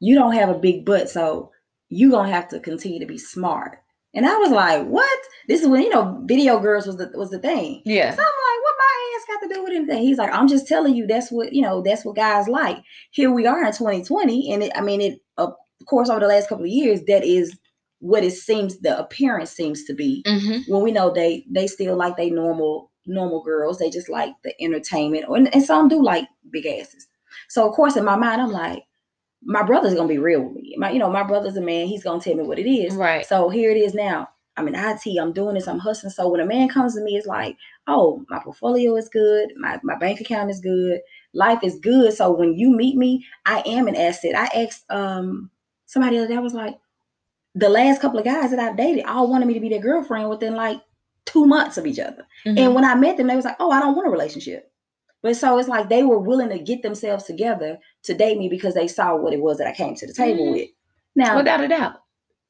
you don't have a big butt, so you gonna have to continue to be smart." And I was like, "What? This is when you know video girls was the was the thing." Yeah. So I'm like, what my ass got to do with anything? He's like, I'm just telling you, that's what you know, that's what guys like. Here we are in 2020, and it, I mean, it of course over the last couple of years, that is what it seems the appearance seems to be. Mm-hmm. When we know they they still like they normal normal girls, they just like the entertainment, or and some do like big asses. So of course, in my mind, I'm like, my brother's gonna be real with me. My, you know, my brother's a man. He's gonna tell me what it is. Right. So here it is now. I'm in IT. I'm doing this. I'm hustling. So when a man comes to me, it's like, oh, my portfolio is good. My, my bank account is good. Life is good. So when you meet me, I am an asset. I asked um somebody day, was like, the last couple of guys that I've dated all wanted me to be their girlfriend within like two months of each other. Mhm. And when I met them, they was like, oh, I don't want a relationship. But so it's like they were willing to get themselves together to date me because they saw what it was that I came to the table Mhm. with. Now, Without a doubt.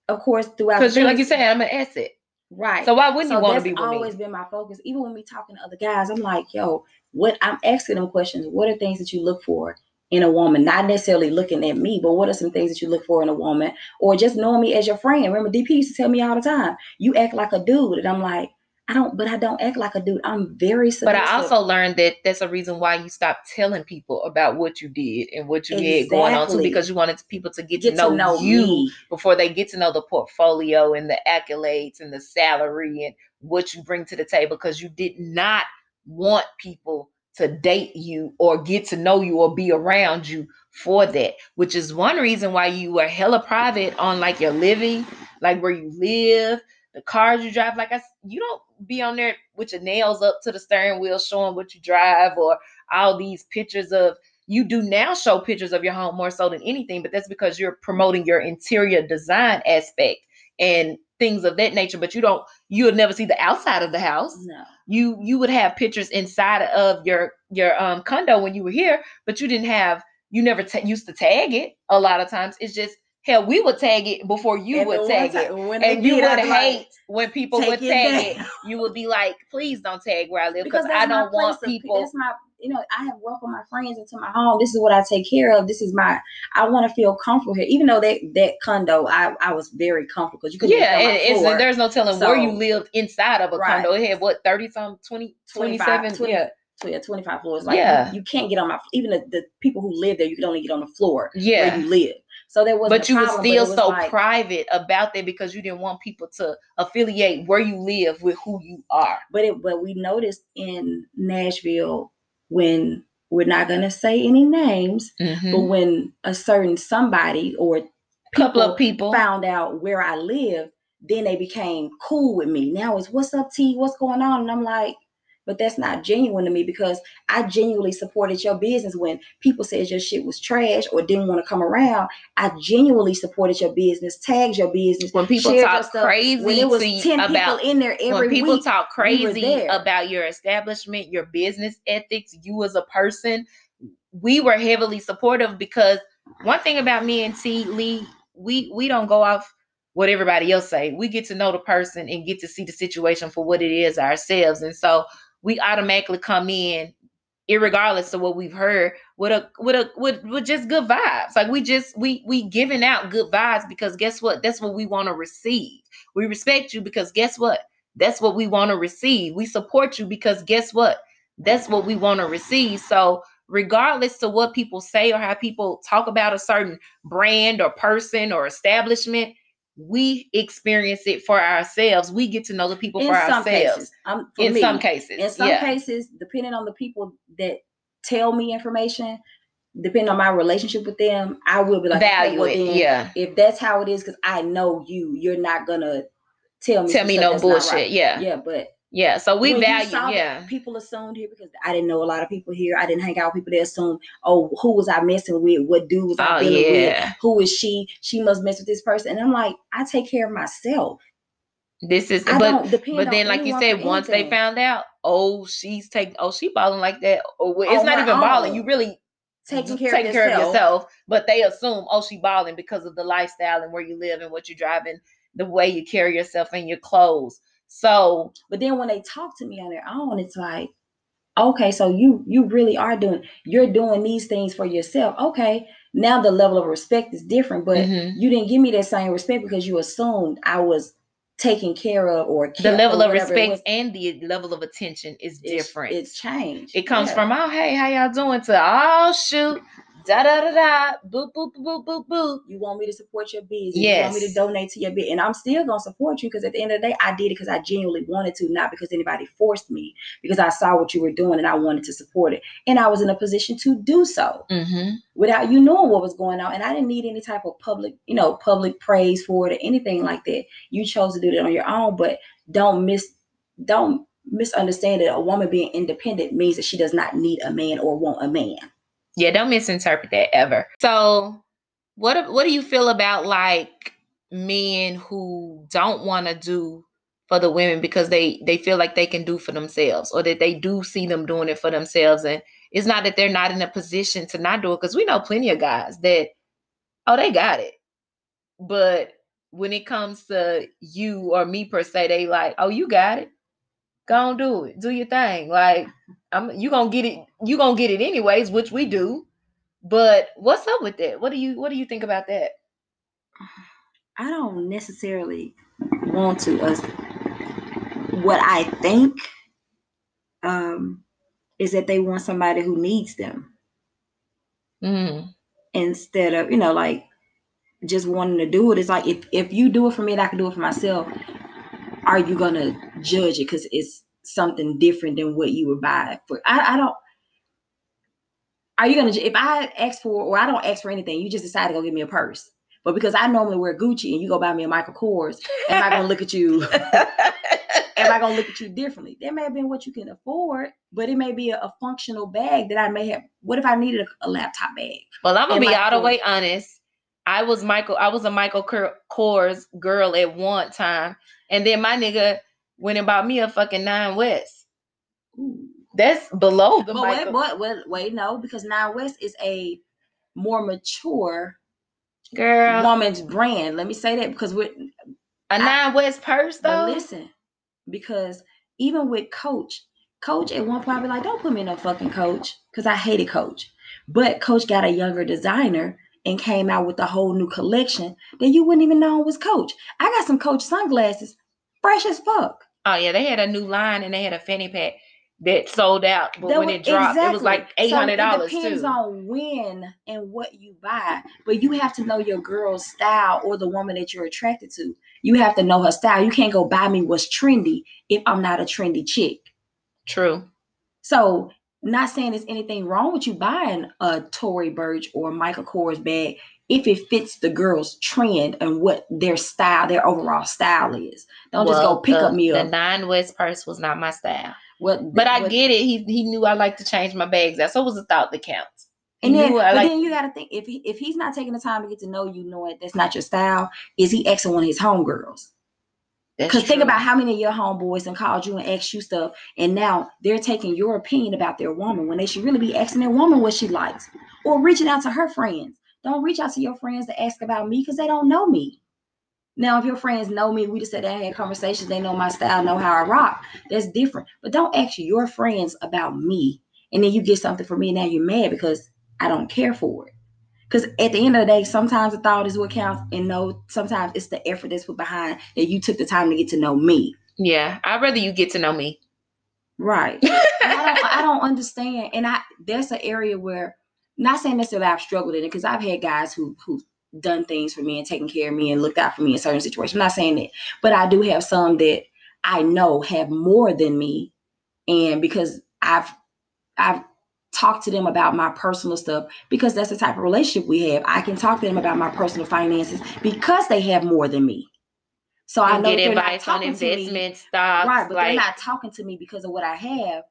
of course, throughout Because the you like you said, I'm an asset. right. So why wouldn't so you want to be with me? That's always me? been my focus. Even when we talking to other guys, I'm like, yo, what I'm asking them questions. What are things that you look for in a woman? Not necessarily looking at me, but what are some things that you look for in a woman, or just knowing me as your friend? Remember, DP used to tell me all the time, you act like a dude, and I'm like, I don't, but I don't act like a dude. I'm very But. I also learned that that's a reason why you stopped telling people about what you did and what you did going on too, because you wanted people to get, get to know, to know you me. before they get to know the portfolio and the accolades and the salary and what you bring to the table because you did not want people to date you or get to know you or be around you for that which is one reason why you were hella private on like your living like where you live the cars you drive like i you don't be on there with your nails up to the steering wheel showing what you drive or all these pictures of you do now show pictures of your home more so than anything, but that's because you're promoting your interior design aspect and things of that nature, but you don't you would never see the outside of the house. No. You you would have pictures inside of your your um condo when you were here, but you didn't have you never ta- used to tag it a lot of times. It's just hell, we would tag it before you And would tag it. time- when they And you would be like, hate when people would it tag it. down." You would be like, please don't tag where I live because I don't want of- people. That's my, you know, I have welcomed my friends into my home. This is what I take care of. This is my. I want to feel comfortable here, even though that that condo, I I was very comfortable because you couldn't. Yeah, even and it's, floor. there's no telling where you So- lived inside of a Right. condo. It had what, 30 some, 20, 27? 20 yeah. So yeah, 25 floors. Like Yeah. you, you can't get on my even the, the people who live there, you can only get on the floor Yeah. where you live. So there was but you were still so like, private about that because you didn't want people to affiliate where you live with who you are. but it but we noticed in Nashville when we're not gonna say any names, Mm-hmm. but when a certain somebody or couple of people. found out where I live, then they became cool with me. Now it's what's up, T? What's going on? And I'm like, but that's not genuine to me because I genuinely supported your business when people said your shit was trash or didn't want to come around. I genuinely supported your business, tagged your business. when people talk crazy when it was 10 about people in there every when people week, talk we crazy there. about your establishment, your business ethics, you as a person, we were heavily supportive because one thing about me and T Lee, we we don't go off what everybody else say. We get to know the person and get to see the situation for what it is ourselves. And so we automatically come in irregardless of what we've heard with a with a with, with just good vibes. Like we just we we giving out good vibes because guess what? That's what we want to receive. We respect you because guess what? That's what we want to receive. We support you because guess what? That's what we want to receive. So regardless to what people say or how people talk about a certain brand or person or establishment we experience it for ourselves. We get to know the people in for some ourselves. Cases, um, for in me, some cases in some yeah. cases, depending on the people that tell me information, depending on my relationship with them, I will be like, okay, well, it then, yeah. if that's how it is, because I know you, you're not gonna tell me tell me no bullshit right. yeah. Yeah, but Yeah, so we when value, yeah. people assumed here because I didn't know a lot of people here. I didn't hang out with people. They assumed, oh, who was I messing with? What dude was I Oh dealing with? yeah. Who is she? She must mess with this person. And I'm like, I take care of myself. This is I but but then like you said, once they found out, oh, she's taking oh, she balling like that. Or well, it's On not even balling. You really taking care, of, yourself. yourself, but they assume, oh, she balling because of the lifestyle and where you live and what you're driving, the way you carry yourself and your clothes. So But then when they talk to me on their own, it's like, okay, so you you really are doing you're doing these things for yourself. Okay, now the level of respect is different, but mhm. you didn't give me that same respect because you assumed I was taken care of or the level of respect and the level of attention is It's- different. It's changed. It comes Yeah. from oh hey how y'all doing to oh shoot da da da da boop boop boop boop boop. you want me to support your business. You want me to donate to your business. And I'm still gonna support you because at the end of the day, I did it because I genuinely wanted to, not because anybody forced me, because I saw what you were doing and I wanted to support it. And I was in a position to do so Mm-hmm. without you knowing what was going on. And I didn't need any type of public, you know, public praise for it or anything like that. You chose to do that on your own, but don't miss don't misunderstand that a woman being independent means that she does not need a man or want a man. Yeah, don't misinterpret that ever. So, what what do you feel about like men who don't want to do for the women because they they feel like they can do for themselves or that they do see them doing it for themselves? And it's not that they're not in a position to not do it because we know plenty of guys that oh they got it. But when it comes to you or me per se they like oh you got it. Go on do it. Do your thing. Like i'm you gonna get it you gonna get it anyways which we do. But what's up with that? What do you what do you think about that? (sighs) I don't necessarily want to. Us, what I think um, is that they want somebody who needs them. Mm instead of you know like just wanting to do it. It's like if if you do it for me and I can do it for myself, are you gonna judge it? Because it's something different than what you would buy for? I, I don't. Are you gonna if I ask for or I don't ask for anything, you just decide to go give me a purse. But because I normally wear Gucci and you go buy me a Michael Kors, am I gonna look at you? (laughs) am I gonna look at you differently? That may have been what you can afford, but it may be a, a functional bag that I may have. What if I needed a, a laptop bag? well i'm gonna be all the way honest I was Michael. I was a Michael Kors girl at one time, and then my nigga went and bought me a fucking Nine West. Ooh. That's below the. But wait, wait, wait, no, because Nine West is a more mature girl woman's brand. Let me say that because we're a Nine West purse though. listen, because even with Coach, Coach at one point I'd be like, "Don't put me in a fucking Coach," because I hated Coach. But Coach got a younger designer and came out with a whole new collection that you wouldn't even know was Coach. I got some Coach sunglasses, fresh as fuck. Oh yeah, they had a new line and they had a fanny pack that sold out, but that when was, it dropped, exactly. it was like eight hundred dollars. So it depends too. on when and what you buy, but you have to know your girl's style or the woman that you're attracted to. You have to know her style. You can't go buy me what's trendy if I'm not a trendy chick. True. So, not saying there's anything wrong with you buying a Tory Burch or Michael Kors bag if it fits the girl's trend and what their style, their overall style is. Don't well, just go pick the, up me up. The Nine West purse was not my style. What, but I what, get it. He he knew I like to change my bags. That's always a thought that counts. He and then, but like, then you got to think if he if he's not taking the time to get to know you, knowing that's not your style, is he asking one of his homegirls? Because think about how many of your homeboys and called you and asked you stuff, and now they're taking your opinion about their woman when they should really be asking their woman what she likes or reaching out to her friends. Don't reach out to your friends to ask about me because they don't know me. Now, if your friends know me, we just said they had conversations, they know my style, know how I rock. That's different. But don't ask your friends about me, and then you get something from me, and now you're mad because I don't care for it. Because at the end of the day, sometimes the thought is what counts, and no, sometimes it's the effort that's put behind that you took the time to get to know me. Yeah, I'd rather you get to know me. Right. (laughs) I, don't, I don't understand, and I that's an area where, not saying necessarily I've struggled in it, because I've had guys who who done things for me and taken care of me and looked out for me in certain situations. I'm not saying that, but I do have some that I know have more than me, and because I've I've talked to them about my personal stuff because that's the type of relationship we have. I can talk to them about my personal finances because they have more than me. So I know get advice on investment stocks, right? But like, they're not talking to me because of what I have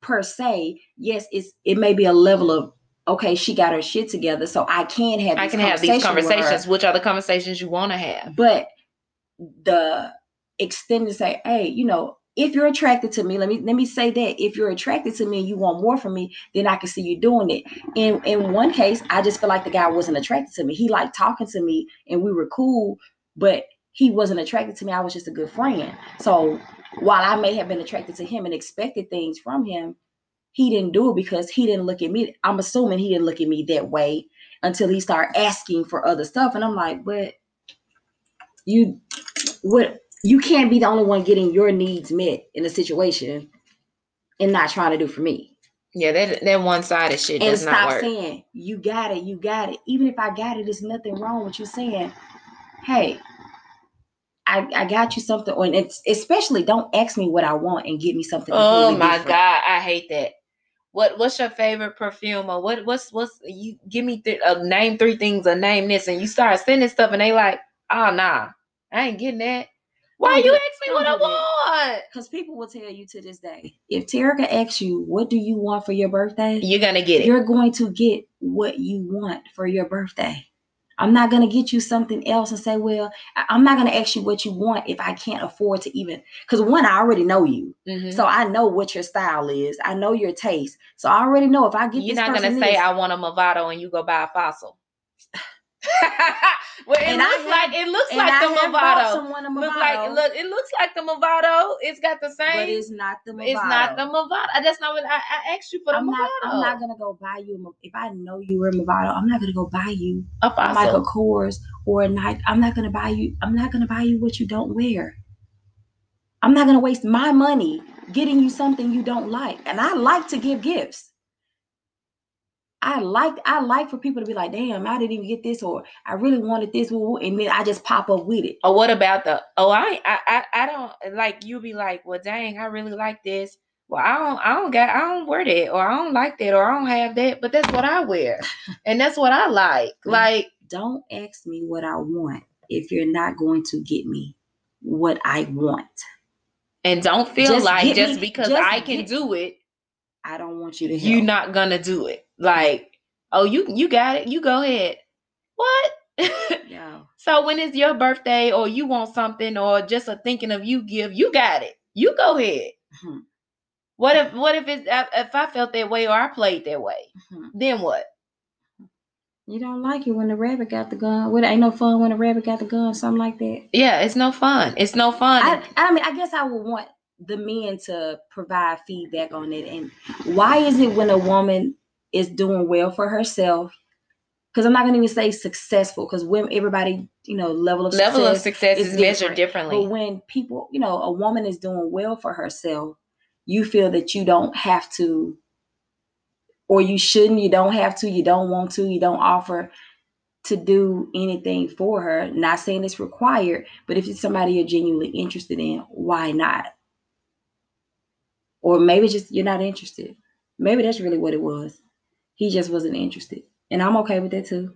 per se. Yes, it's it may be a level of okay, she got her shit together, so I can have. I can have these conversations. Which are the conversations you want to have? But the extend to say, hey, you know, if you're attracted to me, let me let me say that if you're attracted to me and you want more from me, then I can see you doing it. In in one case, I just feel like the guy wasn't attracted to me. He liked talking to me and we were cool, but he wasn't attracted to me. I was just a good friend. So while I may have been attracted to him and expected things from him, he didn't do it because he didn't look at me. I'm assuming he didn't look at me that way until he started asking for other stuff. And I'm like, but you what you can't be the only one getting your needs met in a situation and not trying to do for me. Yeah, that that one sided shit and does stop not work. saying you got it, you got it. Even if I got it, there's nothing wrong with you saying, "Hey, I, I got you something." And it's especially don't ask me what I want and get me something. Oh my different. god, I hate that. What what's your favorite perfume or what what's what's you give me th- uh, name three things or name this and you start sending stuff and they like oh nah I ain't getting that. Why you ask me what I want? Because people will tell you to this day. If Terica asks you, what do you want for your birthday? You're gonna get it. You're going to get what you want for your birthday. I'm not going to get you something else and say, well, I'm not going to ask you what you want if I can't afford to even. Because one, I already know you. Mm-hmm. So I know what your style is. I know your taste. So I already know if I get you. You're not going to say, I want a Movado and you go buy a fossil. (laughs) well, it and looks like it looks like I the Movado. Look like look, it looks like the Movado. It's got the same. But it's not the Movado. It's not the Movado. That's not what I, I asked you for. The I'm Movado. not. I'm not gonna go buy you. If I know you were a Movado, I'm not gonna go buy you a fossil. Michael Kors or a Nike. I'm not gonna buy you. I'm not gonna buy you what you don't wear. I'm not gonna waste my money getting you something you don't like. And I like to give gifts. I like I like for people to be like, damn, I didn't even get this, or I really wanted this, and then I just pop up with it. Or what about the oh I I I don't like you be like, well, dang, I really like this. Well, I don't I don't got I don't wear that, or I don't like that, or I don't have that, but that's what I wear, (laughs) and that's what I like. Like, don't ask me what I want if you're not going to get me what I want. And don't feel just like just me, because just I can get, do it, I don't want you to. Help. You're not gonna do it. Like, oh, you you got it. You go ahead. What? (laughs) Yeah. so when it's your birthday or you want something or just a thinking of you give, you got it. You go ahead. Mhm. What if what if it's if I felt that way or I played that way? Mhm. Then what? You don't like it when the rabbit got the gun. What ain't no fun when the rabbit got the gun, something like that. Yeah, it's no fun. It's no fun. I, I mean, I guess I would want the men to provide feedback on it. And why is it when a woman is doing well for herself? Because I'm not gonna even say successful, because women, everybody, you know, level of Level of success success is is measured different. differently. But when people, you know, a woman is doing well for herself, you feel that you don't have to, or you shouldn't, you don't have to, you don't want to, you don't offer to do anything for her. Not saying it's required, but if it's somebody you're genuinely interested in, why not? Or maybe just you're not interested. Maybe that's really what it was. He just wasn't interested. And I'm okay with that too.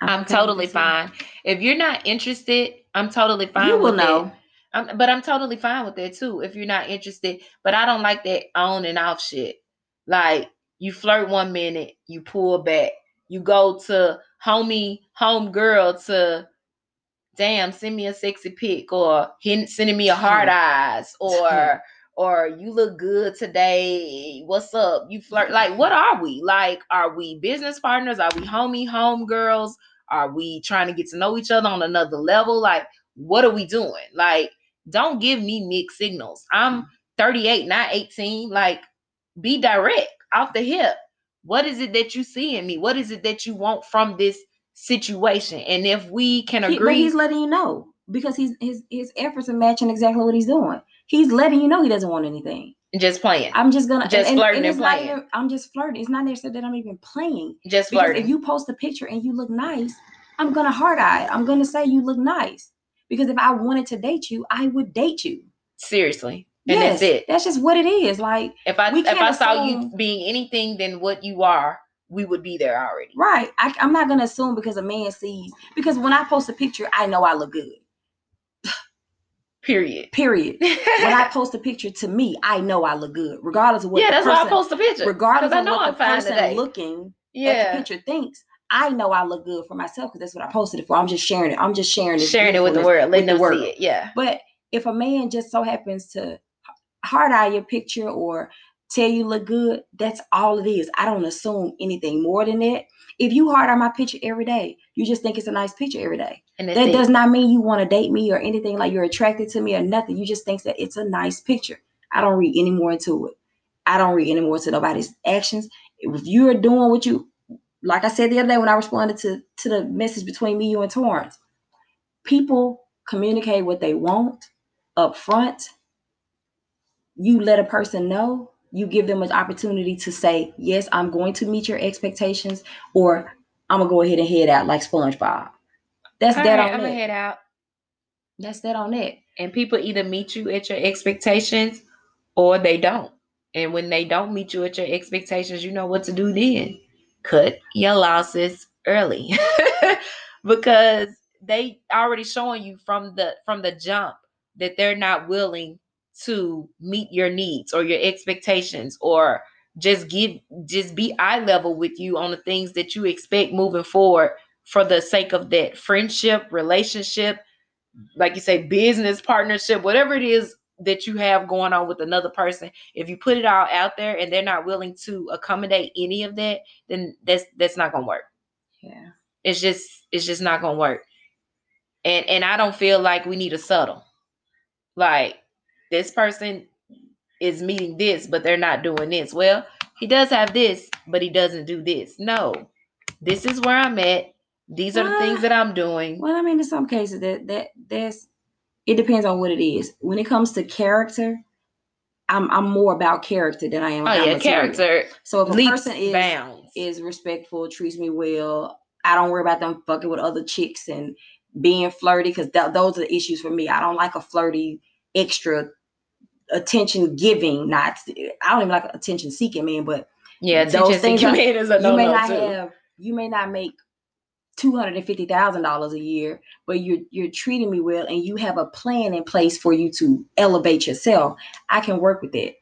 I'm okay totally that, too. fine. If you're not interested, I'm totally fine. You will with know. I'm, but I'm totally fine with that too. If you're not interested, but I don't like that on and off shit. Like you flirt one minute, you pull back. You go to homie, home girl to, damn, send me a sexy pic, or him sending me a hard eyes, or or you look good today. What's up? You flirt. Like, what mm-hmm. are we? Like, are we business partners? Are we homie, home girls? Are we trying to get to know each other on another level? Like, what are we doing? Like, don't give me mixed signals. I'm mm-hmm. 38, not 18. Like, be direct off the hip. What is it that you see in me? What is it that you want from this situation? And if we can He- agree, he's letting you know because he's his his efforts are matching exactly what he's doing. He's letting you know he doesn't want anything. just playing, I'm just gonna Just flirting and not playing. even- I'm just flirting. It's not necessarily that I'm even playing. just Because flirting. if you post a picture and you look nice, I'm gonna hard eye. it. I'm gonna say you look nice. Because if I wanted to date you, I would date you. Seriously, and Yes, that's it. That's just what it is. Like, If I if I can't saw you being anything than what you are, we would be there already. right. I, I'm not gonna assume because a man sees because when I post a picture, I know I look good. Period. Period. (laughs) when I post a picture to me, I know I look good, regardless of what yeah, the that's person, why I post a picture. regardless of know what I'm the person today. looking at yeah, the picture thinks. I know I look good for myself because that's what I posted it for. I'm just sharing it. I'm just sharing it. sharing it with the world, letting them the world. see it. Yeah, But if a man just so happens to hard eye your picture or tell you look good, that's all it is. I don't assume anything more than that. If you hard eye my picture every day, you just think it's a nice picture every day. And That it. does not mean you want to date me or anything like you're attracted to me or nothing. You just think that it's a nice picture. I don't read any more into it. I don't read any more to nobody's actions. If you're doing what you like I said the other day when I responded to to the message between me, you, and Torrance, people communicate what they want up front. You let a person know, you give them an opportunity to say, Yes, I'm going to meet your expectations, or I'm gonna go ahead and head out like SpongeBob. That's All that right, on I'm gonna head out. That's that on that. and people either meet you at your expectations or they don't. And when they don't meet you at your expectations, you know what to do then. Cut your losses early. (laughs) because they already showing you from the from the jump that they're not willing to meet your needs or your expectations or just give just be eye level with you on the things that you expect moving forward for the sake of that friendship, relationship, like you say, business partnership, whatever it is that you have going on with another person, if you put it all out there and they're not willing to accommodate any of that, then that's that's not gonna work. Yeah. It's just it's just not gonna work. And and I don't feel like we need to settle. Like this person is meeting this, but they're not doing this. Well, he does have this, but he doesn't do this. No, this is where I'm at. These are the things that I'm doing. Well, I mean, in some cases that that that's it depends on what it is. When it comes to character, I'm I'm more about character than I am Oh about yeah, material. character So if a person is bounds. is respectful, treats me well, I don't worry about them fucking with other chicks and being flirty because those are the issues for me. I don't like a flirty, extra attention giving. Not I don't even like attention seeking man, but yeah, those things man is a you no may no not too. have you may not make two hundred and fifty thousand dollars a year, but you're you're treating me well and you have a plan in place for you to elevate yourself. I can work with that.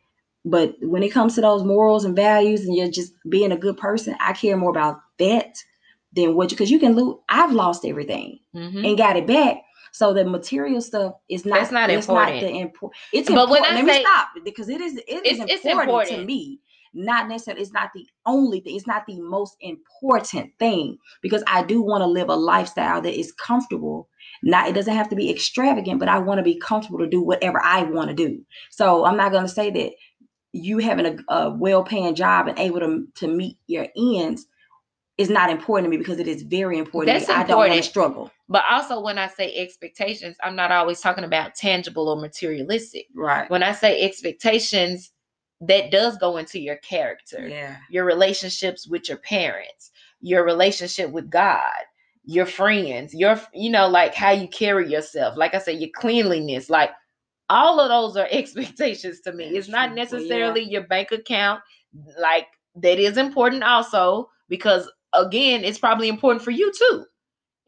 But when it comes to those morals and values and you're just being a good person, I care more about that than what you because you can lose. I've lost everything Mhm. and got it back. So the material stuff is not That's not it's important. Not the import. It's But when important. I Let say- me stop because it is it is It's- it's important, to me. Not necessarily. It's not the only thing. It's not the most important thing because I do want to live a lifestyle that is comfortable. Not it doesn't have to be extravagant, but I want to be comfortable to do whatever I want to do. So I'm not going to say that you having a, a well-paying job and able to to meet your ends is not important to me because it is very important. That's me. I don't want to important. struggle. But also, when I say expectations, I'm not always talking about tangible or materialistic. Right. When I say expectations, that does go into your character, Yeah. your relationships with your parents, your relationship with God, your friends, your, you know, like how you carry yourself. Like I said, your cleanliness, like all of those are (laughs) expectations to me. That's It's not true. Well, yeah. necessarily your bank account. Like that is important also because again, it's probably important for you too.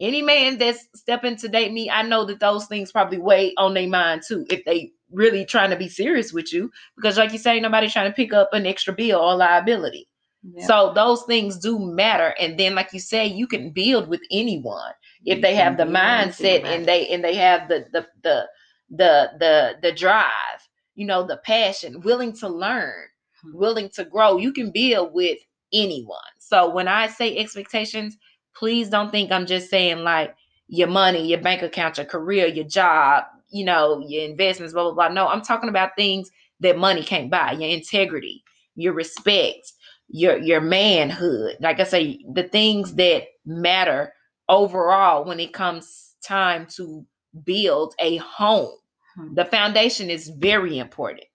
Any man that's stepping to date me, I know that those things probably weigh on their mind too if they really trying to be serious with you. Because like you say, nobody's trying to pick up an extra bill or liability. Yeah. So those things do matter. And then, like you say, you can build with anyone if You they have the mindset and they and they have the the the the the the drive, you know, the passion, willing to learn, Hmm. willing to grow. You can build with anyone. So when I say expectations, please don't think I'm just saying like your money, your bank account, your career, your job, you know, your investments, blah blah blah. No, I'm talking about things that money can't buy. Your integrity, your respect, your your manhood. Like I say, the things that matter overall when it comes time to build a home. Hmm. The foundation is very important.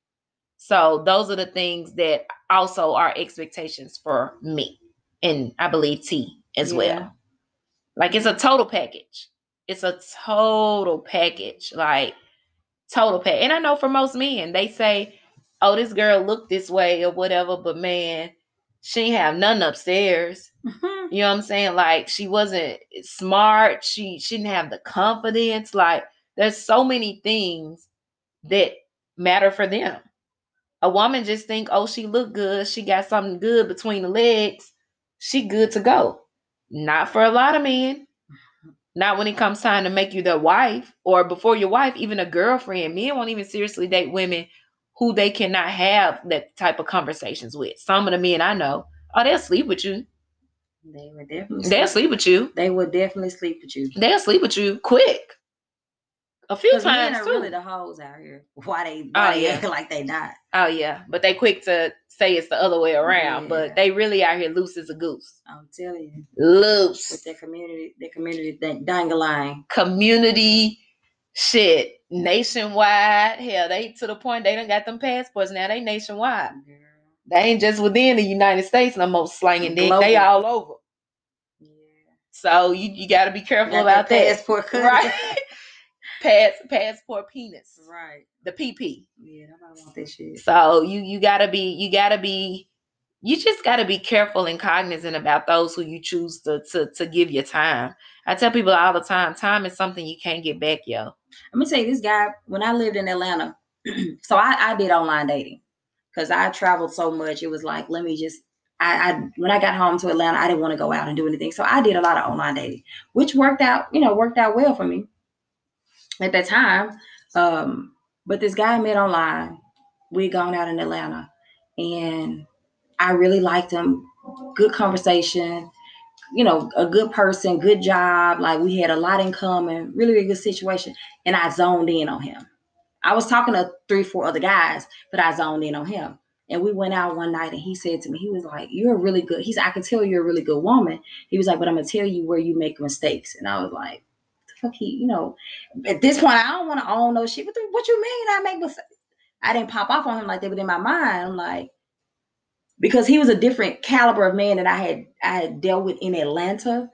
So those are the things that also are expectations for me. And I believe T as Yeah. well. Like it's a total package. It's a total package. Like total pack. And I know for most men, they say, oh, this girl looked this way or whatever, but man, she ain't have nothing upstairs. Mhm. You know what I'm saying? Like she wasn't smart. She she didn't have the confidence. Like there's so many things that matter for them. A woman just think, oh, she look good. She got something good between the legs. She good to go. Not for a lot of men. Not when it comes time to make you their wife or before your wife, even a girlfriend. Men won't even seriously date women who they cannot have that type of conversations with. Some of the men I know, oh, they'll sleep with you. They would definitely. They'll sleep. sleep with you. They would definitely sleep with you. They'll sleep with you quick. A few Because men times are too. really the hoes out here. (laughs) Why they? Why Oh, they yeah. acting like they not? oh yeah, but they quick to say it's the other way around. Yeah. But they really out here loose as a goose. I'm telling you, Loose. with their community, their community thing, dangling. community shit nationwide. Hell, they to the point they don't got them passports now. They nationwide. They ain't just within the United States no more slanging dick. They all over. Yeah. So you, you got to be careful about that. passport. Right. (laughs) Pass, passport penis. right. The PP. Yeah, nobody want that shit. So you you gotta be you gotta be you just gotta be careful and cognizant about those who you choose to to to give your time. I tell people all the time, time is something you can't get back, yo. Let me tell you, this guy, when I lived in Atlanta, (clears throat) so I, I did online dating because I traveled so much. It was like, let me just, I, I when I got home to Atlanta, I didn't want to go out and do anything. So I did a lot of online dating, which worked out, you know, worked out well for me at that time. Um, but this guy I met online, we had gone out in Atlanta, and I really liked him. Good conversation, you know, a good person, good job. Like we had a lot in common, really, really good situation. And I zoned in on him. I was talking to three, four other guys, but I zoned in on him. And we went out one night and he said to me, he was like, You're a really good. He said, I can tell you're a really good woman. He was like, But I'm gonna tell you where you make mistakes. And I was like, fuck he, you know, at this point, I don't want to own no shit. What, the, what you mean I make mistakes? I didn't pop off on him like that, but in my mind, I'm like, because he was a different caliber of man that I had I had dealt with in Atlanta.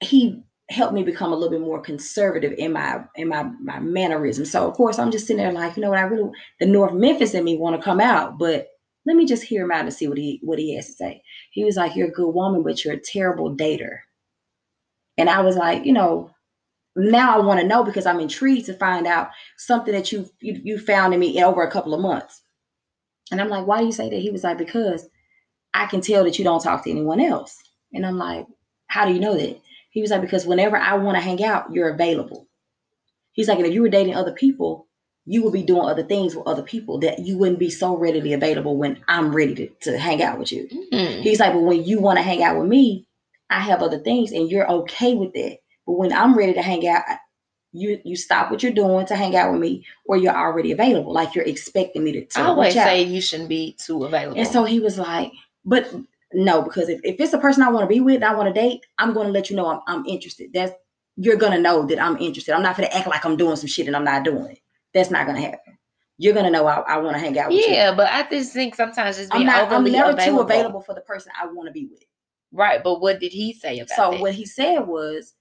He helped me become a little bit more conservative in my in my my mannerism. So of course I'm just sitting there like, you know what, I really the North Memphis in me want to come out, but let me just hear him out and see what he what he has to say. He was like, You're a good woman, but you're a terrible dater. And I was like, you know, now I want to know because I'm intrigued to find out something that you you, you found in me over a couple of months. And I'm like, why do you say that? He was like, because I can tell that you don't talk to anyone else. And I'm like, How do you know that? He was like, because whenever I want to hang out, you're available. He's like, and if you were dating other people, you would be doing other things with other people that you wouldn't be so readily available when I'm ready to, to hang out with you. Mm. He's like, but when you want to hang out with me, I have other things and you're okay with that. But when I'm ready to hang out, you you stop what you're doing to hang out with me, or you're already available. Like you're expecting me to. to I always say you shouldn't be too available. And so he was like, but no, because if, if it's a person I want to be with, I want to date, I'm going to let you know I'm, I'm interested. That's you're gonna know that I'm interested. I'm not gonna act like I'm doing some shit and I'm not doing it. That's not gonna happen. You're gonna know I, I want to hang out with you. yeah, but I just think sometimes I'm being not. I'm overly never available. too available for the person I want to be with. Right, but what did he say about So that? what he said was,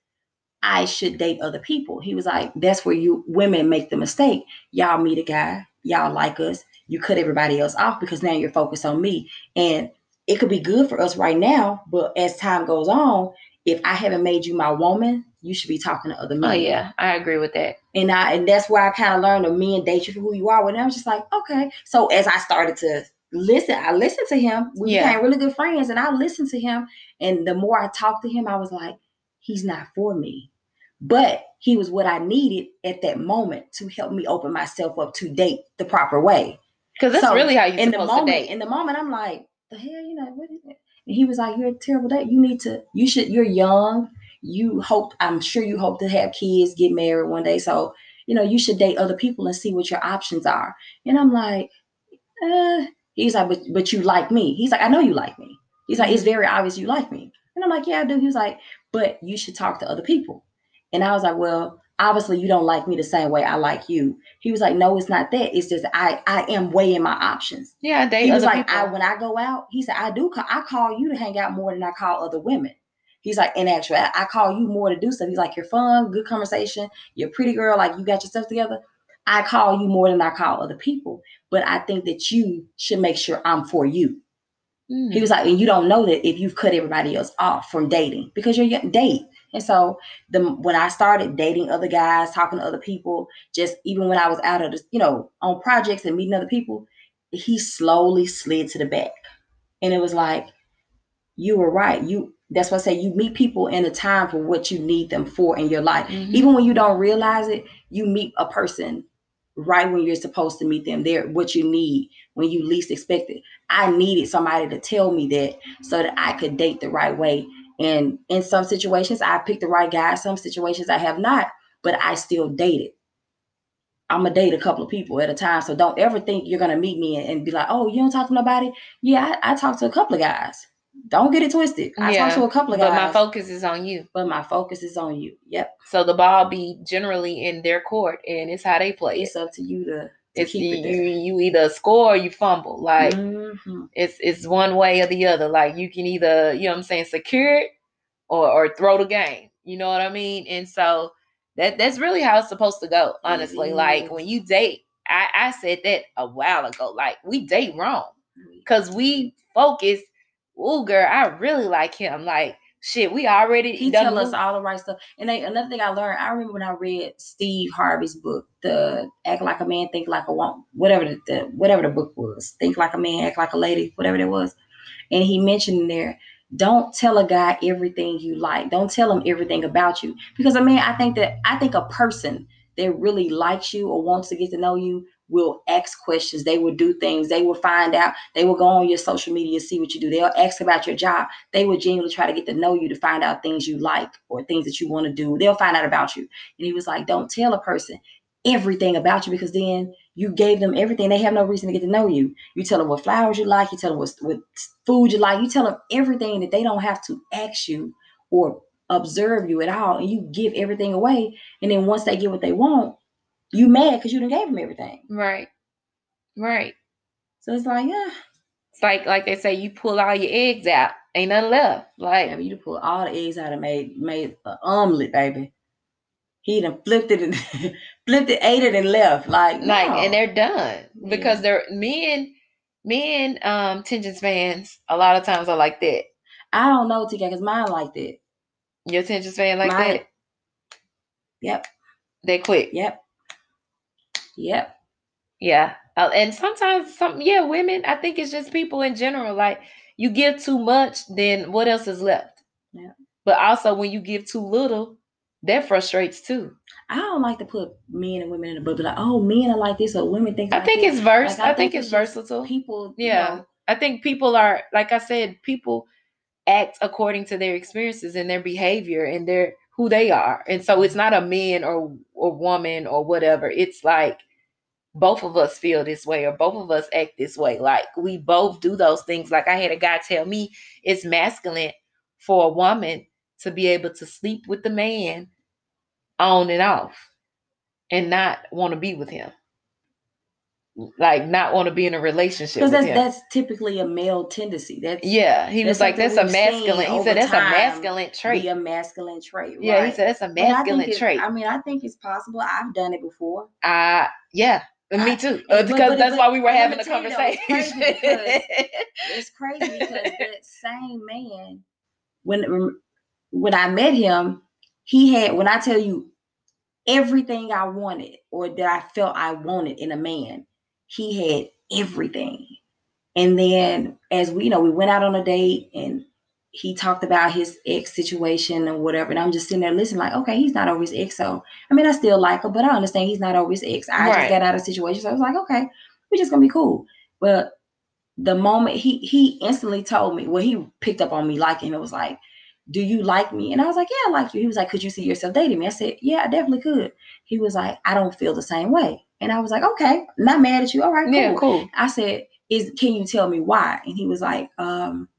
I should date other people. He was like, that's where you women make the mistake. Y'all meet a guy, y'all like us, you cut everybody else off because now you're focused on me. And it could be good for us right now, but as time goes on, if I haven't made you my woman, you should be talking to other oh, men. oh yeah, I agree with that. And I and that's where I kind of learned that men date you for who you are. And I was just like, okay. So as I started to listen, I listened to him. We Yeah. became really good friends, and I listened to him. And the more I talked to him, I was like, he's not for me. But he was what I needed at that moment to help me open myself up to date the proper way. Because that's So, really how you're in the moment, to date. in the moment, I'm like, the hell, you know, what is it? And he was like, You're a terrible date. You need to, you should, you're young. You hope, I'm sure you hope to have kids, get married one day. So, you know, you should date other people and see what your options are. And I'm like, uh, he's like, but, but you like me. He's like, I know you like me. He's like, it's very obvious you like me. And I'm like, yeah, I do. He was like, but you should talk to other people. And I was like, well, obviously you don't like me the same way I like you. He was like, no, it's not that. It's just I I am weighing my options. yeah, date He was like, people. I when I go out, he said, I do call, I call you to hang out more than I call other women. He's like, in actual, I, call you more to do stuff. He's like, you're fun, good conversation, you're a pretty girl, like you got yourself together. I call you more than I call other people, but I think that you should make sure I'm for you. Mm. He was like, and you don't know that if you've cut everybody else off from dating because you're date. And so the when I started dating other guys, talking to other people, just even when I was out of the, you know, on projects and meeting other people, he slowly slid to the back. And it was like, you were right. You that's why I say you meet people in a time for what you need them for in your life. Mhm. Even when you don't realize it, you meet a person right when you're supposed to meet them. They're what you need when you least expect it. I needed somebody to tell me that so that I could date the right way. And in some situations, I picked the right guy. Some situations I have not, but I still dated. I'm gonna date a couple of people at a time. So don't ever think you're gonna meet me and, and be like, oh, you don't talk to nobody. Yeah, I, I talk to a couple of guys. Don't get it twisted. I Yeah, talk to a couple of but guys. But my focus is on you. but my focus is on you. Yep. So the ball be generally in their court, and it's how they play it. It's up to you to It's you, it you you either score or you fumble. Like Mhm. it's it's one way or the other. Like you can either, you know what I'm saying, secure it or or throw the game. You know what I mean? And so that that's really how it's supposed to go, honestly. Like when you date, I, I said that a while ago. Like we date wrong. Cause we focus, oh girl, I really like him. Like shit, we already He tell us all the right stuff. And they, another thing I learned, I remember when I read Steve Harvey's book, the Act Like a Man, Think Like a Woman, whatever the, the whatever the book was, Think Like a Man, Act Like a Lady, whatever it was. And he mentioned in there, don't tell a guy everything you like. Don't tell him everything about you. Because I mean, I think that I think a person that really likes you or wants to get to know you will ask questions. They will do things. They will find out. They will go on your social media and see what you do. They'll ask about your job. They will genuinely try to get to know you to find out things you like or things that you want to do. They'll find out about you. And he was like, don't tell a person everything about you because then you gave them everything. They have no reason to get to know you. You tell them what flowers you like. You tell them what, what food you like. You tell them everything that they don't have to ask you or observe you at all. And you give everything away. And then once they get what they want, you mad because you didn't gave him everything. Right. Right. So it's like, yeah, It's like like they say, you pull all your eggs out, ain't nothing left. Like yeah, you pull all the eggs out and made made an omelet, baby. He done flipped it and (laughs) flipped it, ate it, and left. Like, like no. and they're done because they're men men um attention spans a lot of times are like that I don't know, TK, because mine like that. your attention span like Mine- that Yep, they quick yep, yep. yeah Uh, and sometimes some yeah women i think it's just people in general like you give too much then what else is left Yeah. But also when you give too little, that frustrates too. I don't like to put men and women in a bubble. Like, oh, men are like this, or women think. I like think this. it's vers. Like, I, think, it's just versatile. People, you Yeah. know, I think people are like I said, people act according to their experiences and their behavior and their who they are. And so it's not a man or or woman or whatever. It's like both of us feel this way or both of us act this way. Like we both do those things. Like I had a guy tell me it's masculine for a woman to be able to sleep with the man on and off and not want to be with him. Like not want to be in a relationship because that's him. that's typically a male tendency. That's yeah, he was like, that's a masculine. He said, that's a masculine trait. be a masculine trait. Yeah, he said, that's a But I masculine it- trait. I mean, I think it's possible. I've done it before. Uh, yeah, me too. but- Uh, because but- that's but why we were having a though, it's conversation. crazy It's crazy (laughs) because that same man, when when I met him, he had when I tell you everything I wanted or that I felt I wanted in a man, he had everything. And then as we you know, we went out on a date and he talked about his ex situation and whatever. And I'm just sitting there listening, like, okay, he's not always ex. So I mean, I still like her, but I understand he's not always ex. I Right. just got out of situation. So I was like, okay, we're just gonna be cool. But the moment he he instantly told me, well, he picked up on me liking. It was like, do you like me? And I was like, yeah, I like you. He was like, could you see yourself dating me? I said, yeah, I definitely could. He was like, I don't feel the same way. And I was like, okay, not mad at you. All right, cool. yeah, cool. I said, is can you tell me why? And he was like, um,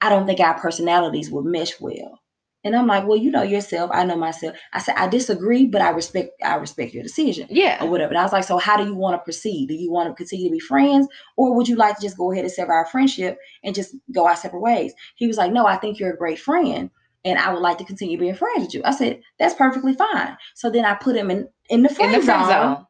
I don't think our personalities would mesh well. And I'm like, well, you know yourself, I know myself. I said, I disagree, but I respect I respect your decision Yeah. or whatever. And I was like, so how do you want to proceed? Do you want to continue to be friends, or would you like to just go ahead and sever our friendship and just go our separate ways? He was like, no, I think you're a great friend, and I would like to continue being friends with you. I said, that's perfectly fine. So then I put him in in the friend, In the friend zone, zone.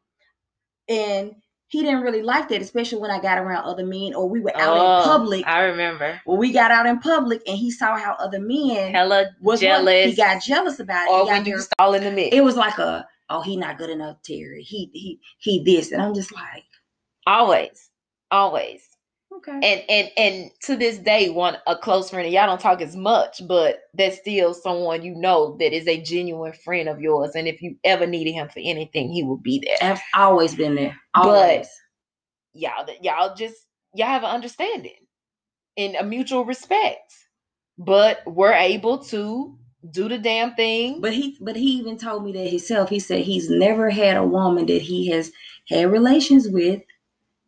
and he didn't really like that, especially when I got around other men or we were out Oh, in public. I remember. when we got out in public and he saw how other men Hella was jealous. he got jealous about it. or when you stall in the mix. it was like a oh he not good enough Terry he he he this and I'm just like always. Always. Okay. And and and to this day one a close friend and y'all don't talk as much but that's still someone you know that is a genuine friend of yours and if you ever needed him for anything he will be there. I've always been there. But- y'all y'all just y'all have an understanding and a mutual respect but we're able to do the damn thing. But he but he even told me that himself. He said he's never had a woman that he has had relations with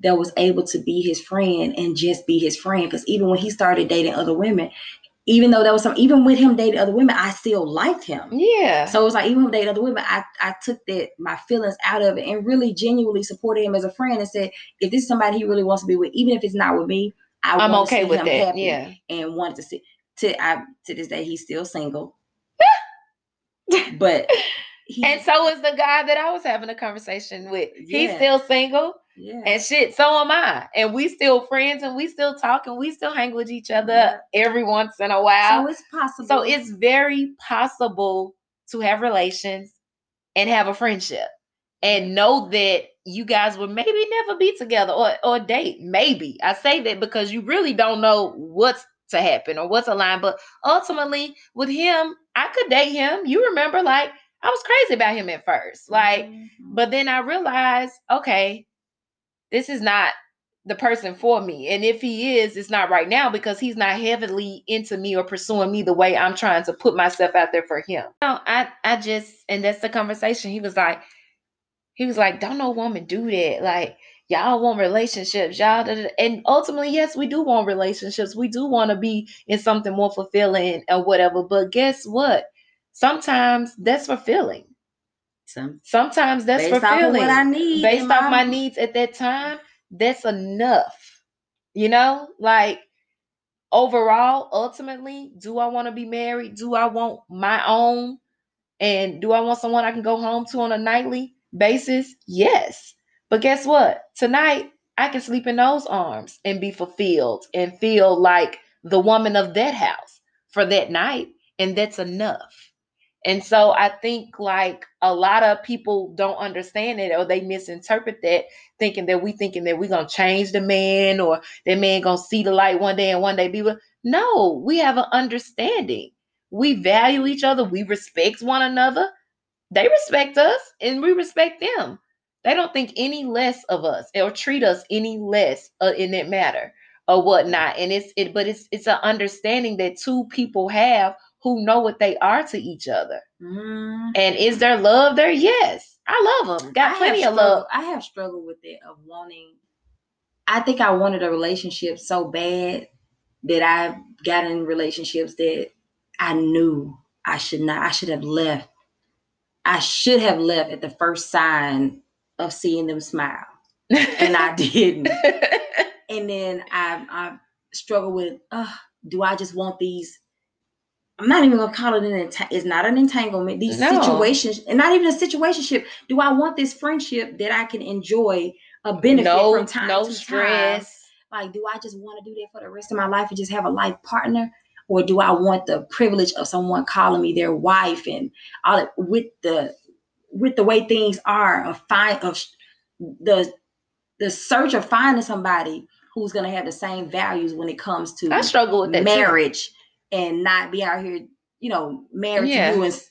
that was able to be his friend and just be his friend. Because even when he started dating other women even though there was some even with him dating other women I still liked him. Yeah. So it was like even with dating other women, I, I took that my feelings out of it and really genuinely supported him as a friend and said, if this is somebody he really wants to be with, even if it's not with me, I to okay with him that. happy yeah. and wanted to see to I to this day he's still single. (laughs) but he, and so is the guy that i was having a conversation with he's still single yeah. And shit, so am I. And we still friends and we still talk and we still hang with each other Yeah. every once in a while. so it's possible. So it's very possible to have relations and have a friendship and know that you guys would maybe never be together or, or date. Maybe. I say that because you really don't know what's to happen or what's aligned. But ultimately, with him, I could date him. You remember, like, I was crazy about him at first. Like, Mhm. but then I realized, okay, this is not the person for me. And if he is, it's not right now because he's not heavily into me or pursuing me the way I'm trying to put myself out there for him. No, I I just and that's the conversation. He was like, he was like, don't no woman do that. Like y'all want relationships, y'all. da- da." And ultimately, yes, we do want relationships. We do want to be in something more fulfilling or whatever. But guess what? Sometimes that's fulfilling. Some, Sometimes that's based off of fulfilling what I need. based off my needs at that time, that's enough. You know, like overall, ultimately, do I want to be married? Do I want my own? And do I want someone I can go home to on a nightly basis? Yes. But guess what? Tonight, I can sleep in those arms and be fulfilled and feel like the woman of that house for that night. And that's enough. And so I think like a lot of people don't understand it or they misinterpret that thinking that we thinking that we're gonna change the man or that man gonna see the light one day and one day be with no, we have an understanding. we value each other, we respect one another. They respect us and we respect them. They don't think any less of us or treat us any less uh, in that matter or whatnot. And it's it, but it's it's an understanding that two people have who know what they are to each other. Mhm. And is there love there? Yes, I love them. Got I plenty of love. I have struggled with it of wanting. I think I wanted a relationship so bad that I got in relationships that I knew I should not. I should have left. I should have left at the first sign of seeing them smile, and I (laughs) didn't. and then I I struggle with, uh, do I just want these? I'm not even gonna call it an it's not an entanglement. These No. situations, and not even a situationship. Do I want this friendship that I can enjoy a benefit no, from time no to time? stress. Like, do I just want to do that for the rest of my life and just have a life partner? Or do I want the privilege of someone calling me their wife and all that with the with the way things are of find of the the search of finding somebody who's gonna have the same values when it comes to I struggle with that too. And not be out here, you know, married Yeah. to you and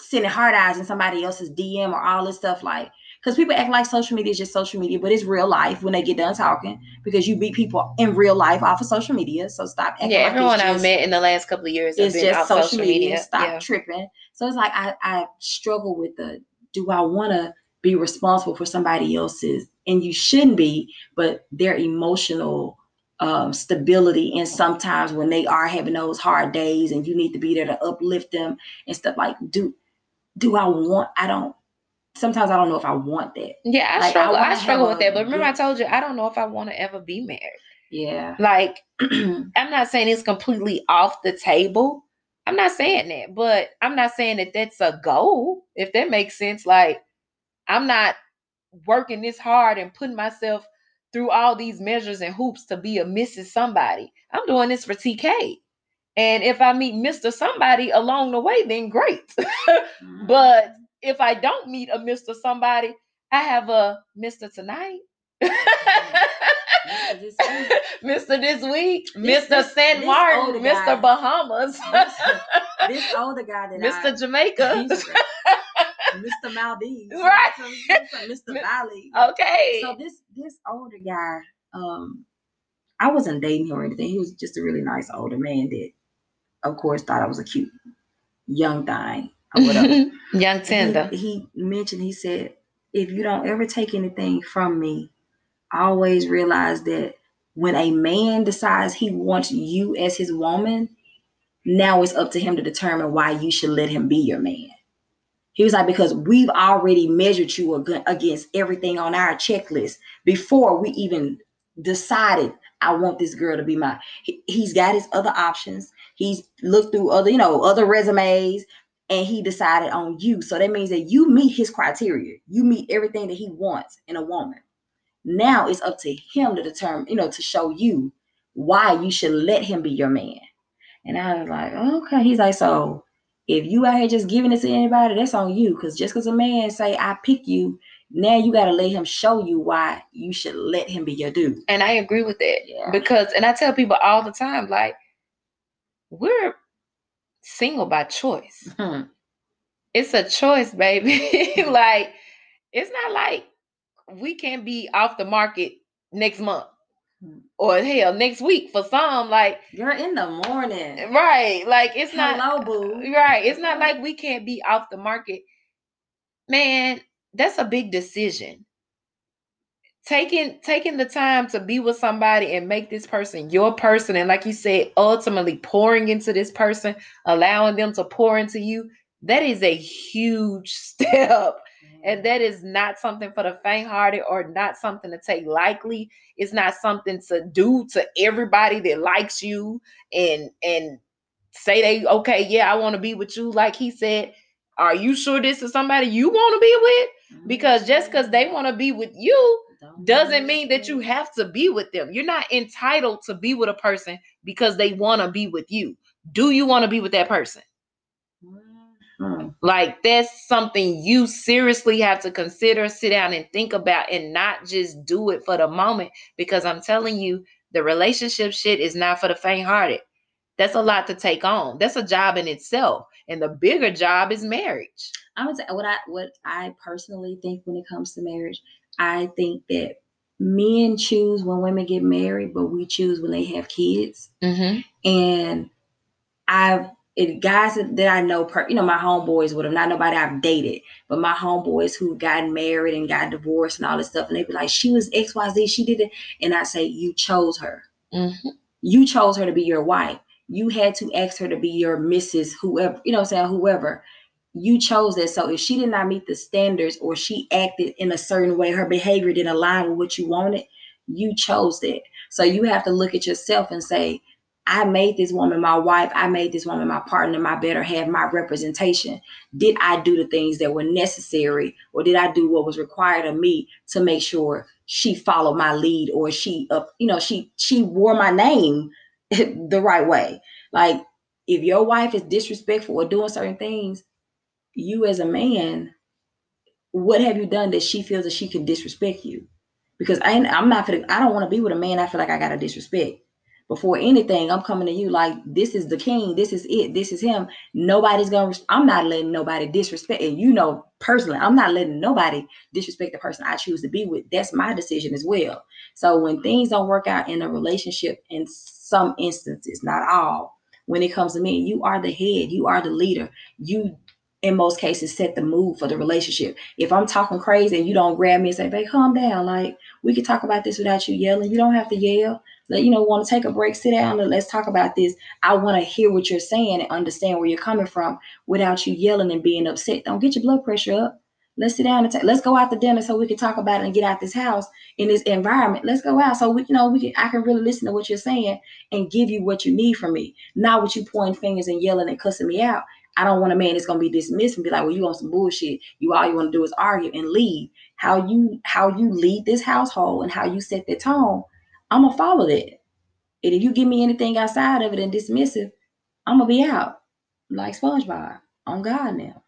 sending hard eyes in somebody else's DM or all this stuff like because people act like social media is just social media, but it's real life when they get done talking because you meet people in real life off of social media. So stop acting Yeah, like everyone I've just, met in the last couple of years been just off social, media. Stop Yeah. tripping. So it's like I, I struggle with the do I want to be responsible for somebody else's and you shouldn't be, but their emotional um, stability and sometimes when they are having those hard days and you need to be there to uplift them and stuff like do do I want I don't sometimes I don't know if I want that. Yeah, I Like, struggle. I, wanna struggle with that. But remember, I told you I don't know if I want to ever be married. Yeah. Like, (clears throat) (clears throat) I'm not saying it's completely off the table. I'm not saying that, but I'm not saying that that's a goal. If that makes sense, like I'm not working this hard and putting myself through all these measures and hoops to be a Mrs. Somebody. I'm doing this for TK. And if I meet Mr. Somebody along the way, then great. (laughs) Mm-hmm. but if I don't meet a Mr. Somebody, I have a Mr. Tonight. Mr. This Week. (laughs) Mr. This Week, This- Mr. this- San Martin, Mr. guy- Bahamas, this, this older guy that (laughs) Mr. I, Jamaica. Mr. Maldives, Right. Mr. Mr. (laughs) Valley. okay. So this this older guy, um, I wasn't dating him or anything. He was just a really nice older man that, of course, thought I was a cute young thing or whatever. (laughs) Young tender. He, he mentioned, he said, if you don't ever take anything from me, I always realize that when a man decides he wants you as his woman, now it's up to him to determine why you should let him be your man. He was like, because we've already measured you against everything on our checklist before we even decided I want this girl to be my. He, he's got his other options. He's looked through other, you know, other resumes, and he decided on you. So that means that you meet his criteria. You meet everything that he wants in a woman. Now it's up to him to determine, you know, to show you why you should let him be your man. And I was like, okay. He's like, so if you out here just giving it to anybody, that's on you. Because just because a man say I pick you, now you got to let him show you why you should let him be your dude. And I agree with that. Yeah. Because, and I tell people all the time, like, we're single by choice. Hmm. It's a choice, baby. (laughs) like, it's not like we can be off the market next month. Or hell next week for some. Like, You're in the morning. right. Like, it's not. Hello, boo. Right. It's not like we can't be off the market. Man, that's a big decision. Taking taking the time to be with somebody and make this person your person and like you said ultimately pouring into this person, allowing them to pour into you, that is a huge (laughs) step. And that is not something for the faint-hearted or not something to take lightly. It's not something to do to everybody that likes you and and say they okay, yeah, I want to be with you. Like he said, are you sure this is somebody you want to be with? Because just because they want to be with you doesn't mean that you have to be with them. You're not entitled to be with a person because they want to be with you. Do you want to be with that person? Mhm. Like that's something you seriously have to consider, sit down and think about and not just do it for the moment because I'm telling you the relationship shit is not for the faint-hearted. That's a lot to take on. That's a job in itself. And the bigger job is marriage. I would say what I what I personally think when it comes to marriage, I think that men choose when women get married, but we choose when they have kids. Mm-hmm. And I've it guys that I know, per, you know, my homeboys would have not nobody I've dated, but my homeboys who got married and got divorced and all this stuff, and they'd be like, "She was X Y Z, she did it," and I say, "You chose her. Mm-hmm. You chose her to be your wife. You had to ask her to be your Mrs. Whoever, you know, what I'm saying whoever." You chose that. So if she did not meet the standards or she acted in a certain way, her behavior didn't align with what you wanted, you chose that. So you have to look at yourself and say, I made this woman my wife. I made this woman my partner, my better half, my representation. Did I do the things that were necessary, or did I do what was required of me to make sure she followed my lead, or she up, you know, she she wore my name (laughs) the right way? Like if your wife is disrespectful or doing certain things, you as a man, what have you done that she feels that she can disrespect you? Because I, I'm not. I don't want to be with a man. I feel like I got to disrespect before anything, I'm coming to you like this is the king, this is it, this is him. Nobody's gonna. I'm not letting nobody disrespect. And you know, personally, I'm not letting nobody disrespect the person I choose to be with. That's my decision as well. So when things don't work out in a relationship, in some instances, not all, when it comes to me, you are the head, you are the leader. You in most cases set the mood for the relationship. If I'm talking crazy and you don't grab me and say, "Babe, calm down," like we can talk about this without you yelling. You don't have to yell let you know want to take a break sit down and let's talk about this. I want to hear what you're saying and understand where you're coming from without you yelling and being upset. Don't get your blood pressure up. Let's sit down and t- let's go out to dinner so we can talk about it and get out this house in this environment. Let's go out so we you know we can i can really listen to what you're saying and give you what you need from me. Not what you pointing fingers and yelling and cussing me out. I don't want a man that's gonna be dismissed and be like, well, you want some bullshit. You all you want to do is argue and leave. How you how you lead this household and how you set the tone I'm gonna follow that. And if you give me anything outside of it and dismissive, I'm gonna be out like SpongeBob on God now.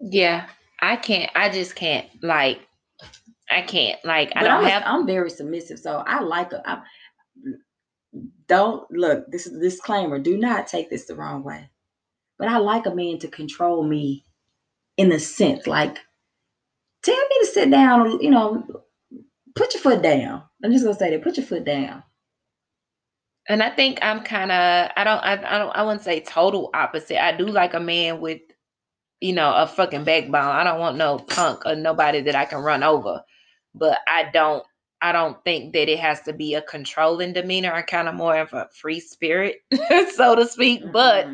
Yeah, I can't. I just can't. Like, I can't. Like, I but don't I'm, have. I'm very submissive, so I like a. I, don't look. This is a disclaimer. Do not take this the wrong way. But I like a man to control me, in a sense, like tell me to sit down. You know, put your foot down. I'm just gonna say that. Put your foot down. And I think I'm kind of I don't I, I don't I wouldn't say total opposite. I do like a man with you know a fucking backbone. I don't want no punk or nobody that I can run over. But I don't I don't think that it has to be a controlling demeanor. I'm kind of more of a free spirit, (laughs) so to speak. Mm-hmm. But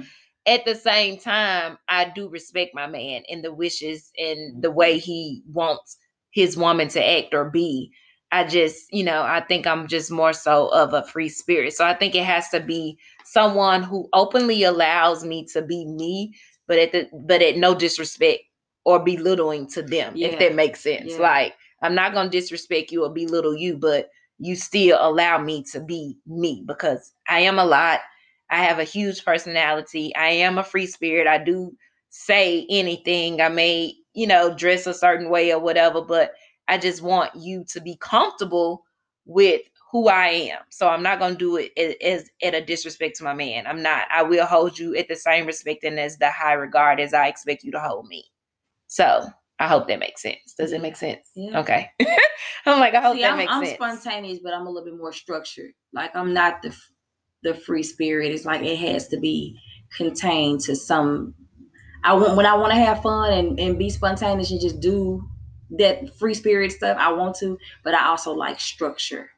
at the same time, I do respect my man and the wishes and the way he wants his woman to act or be. I just, you know, I think I'm just more so of a free spirit. So I think it has to be someone who openly allows me to be me, but at the but at no disrespect or belittling to them, yeah. if that makes sense. Yeah. Like I'm not gonna disrespect you or belittle you, but you still allow me to be me because I am a lot. I have a huge personality. I am a free spirit. I do say anything. I may, you know, dress a certain way or whatever, but I just want you to be comfortable with who I am. So I'm not gonna do it as, as at a disrespect to my man. I'm not. I will hold you at the same respect and as the high regard as I expect you to hold me. So I hope that makes sense. Does it make sense? Yeah. Okay. (laughs) I'm like, I hope See, that I'm, makes I'm sense. I'm spontaneous, but I'm a little bit more structured. Like I'm not the the free spirit. It's like it has to be contained to some. I want when I want to have fun and, and be spontaneous and just do that free spirit stuff I want to, but I also like structure.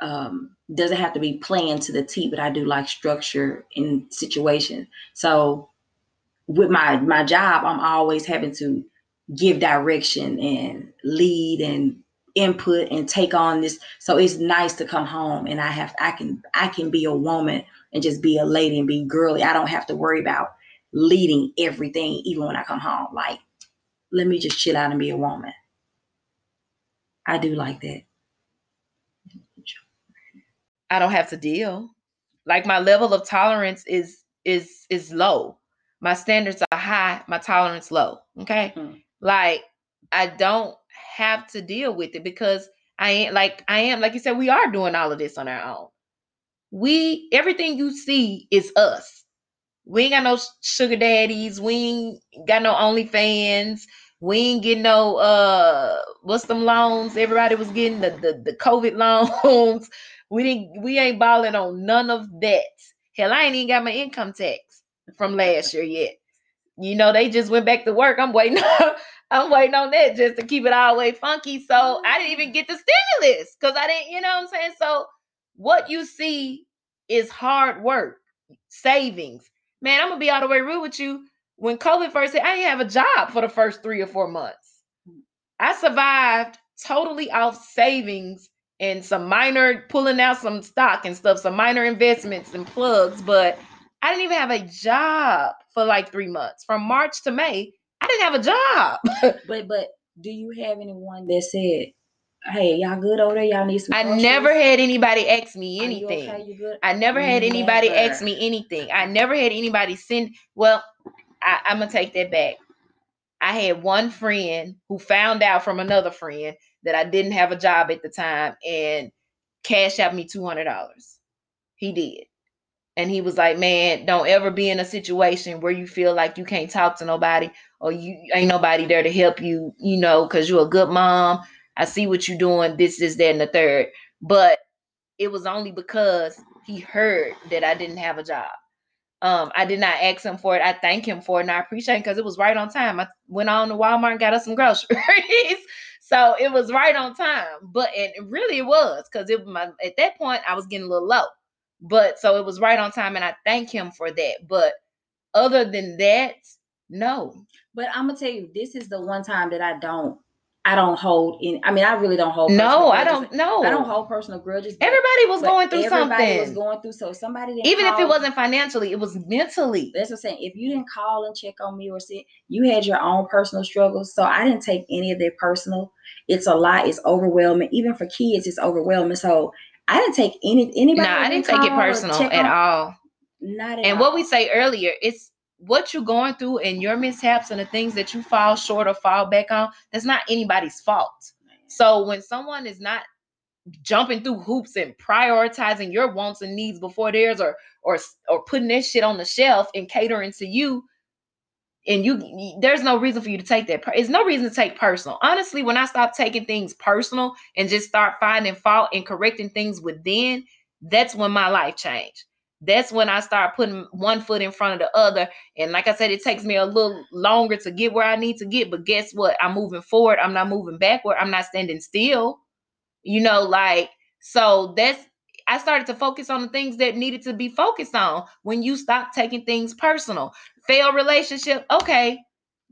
Um, doesn't have to be planned to the T, but I do like structure in situations. So with my my job, I'm always having to give direction and lead and input and take on this. So it's nice to come home and I have I can I can be a woman and just be a lady and be girly. I don't have to worry about leading everything even when I come home. Like let me just chill out and be a woman. I do like that. I don't have to deal. Like my level of tolerance is is is low. My standards are high, my tolerance low. Okay? Mm-hmm. Like I don't have to deal with it because I ain't like I am like you said we are doing all of this on our own. we everything you see is us. We ain't got no sugar daddies. We ain't got no OnlyFans. We ain't getting no uh what's them loans? Everybody was getting the the, the COVID (laughs) loans. We didn't we ain't balling on none of that. Hell, I ain't even got my income tax from last year yet. You know, they just went back to work. I'm waiting. (laughs) on, I'm waiting on that just to keep it all the way funky. So I didn't even get the stimulus because I didn't, you know what I'm saying? So what you see is hard work, savings. Man, I'm gonna be all the way real with you. When COVID first hit, I didn't have a job for the first three or four months. I survived totally off savings and some minor pulling out some stock and stuff, some minor investments and plugs, but I didn't even have a job for like three months. From March to May, I didn't have a job. (laughs) but but do you have anyone that said, "Hey, y'all good over there? Y'all need some"? I groceries? never had anybody ask me Are you anything. okay? You good? I never had anybody ask me anything. I never had anybody send. Well, I, I'm gonna take that back. I had one friend who found out from another friend that I didn't have a job at the time and cashed out me two hundred dollars. He did. And he was like, Man, don't ever be in a situation where you feel like you can't talk to nobody or you ain't nobody there to help you, you know, because you're a good mom. I see what you're doing, this, this, that, and the third. But it was only because he heard that I didn't have a job. Um, I did not ask him for it. I thank him for it and I appreciate it because it was right on time. I went on to Walmart and got us some groceries. (laughs) so it was right on time. But it really was because it my at that point I was getting a little low. But so it was right on time and I thank him for that. But other than that, no. But I'm gonna tell you, this is the one time that I don't, I don't hold in. I mean, I really don't hold. No, I don't know. I don't hold personal grudges. Everybody was going through everybody something. was going through. So somebody didn't Even if it wasn't financially, it was mentally. That's what I'm saying. If you didn't call and check on me or say you had your own personal struggles, so I didn't take any of that personal. It's a lot. It's overwhelming. Even for kids, it's overwhelming. So I didn't take any anybody. No, I didn't take it personal at all. Not at And all. what we say earlier, it's what you're going through and your mishaps and the things that you fall short or fall back on, that's not anybody's fault. So when someone is not jumping through hoops and prioritizing your wants and needs before theirs or or or putting their shit on the shelf and catering to you and you there's no reason for you to take that it's no reason to take personal honestly when i stopped taking things personal and just start finding fault and correcting things within that's when my life changed that's when i start putting one foot in front of the other. And like i said it takes me a little longer to get where i need to get but guess what? I'm moving forward. I'm not moving backward. I'm not standing still you know like so that's i started to focus on the things that needed to be focused on when you stop taking things personal. Failed relationship okay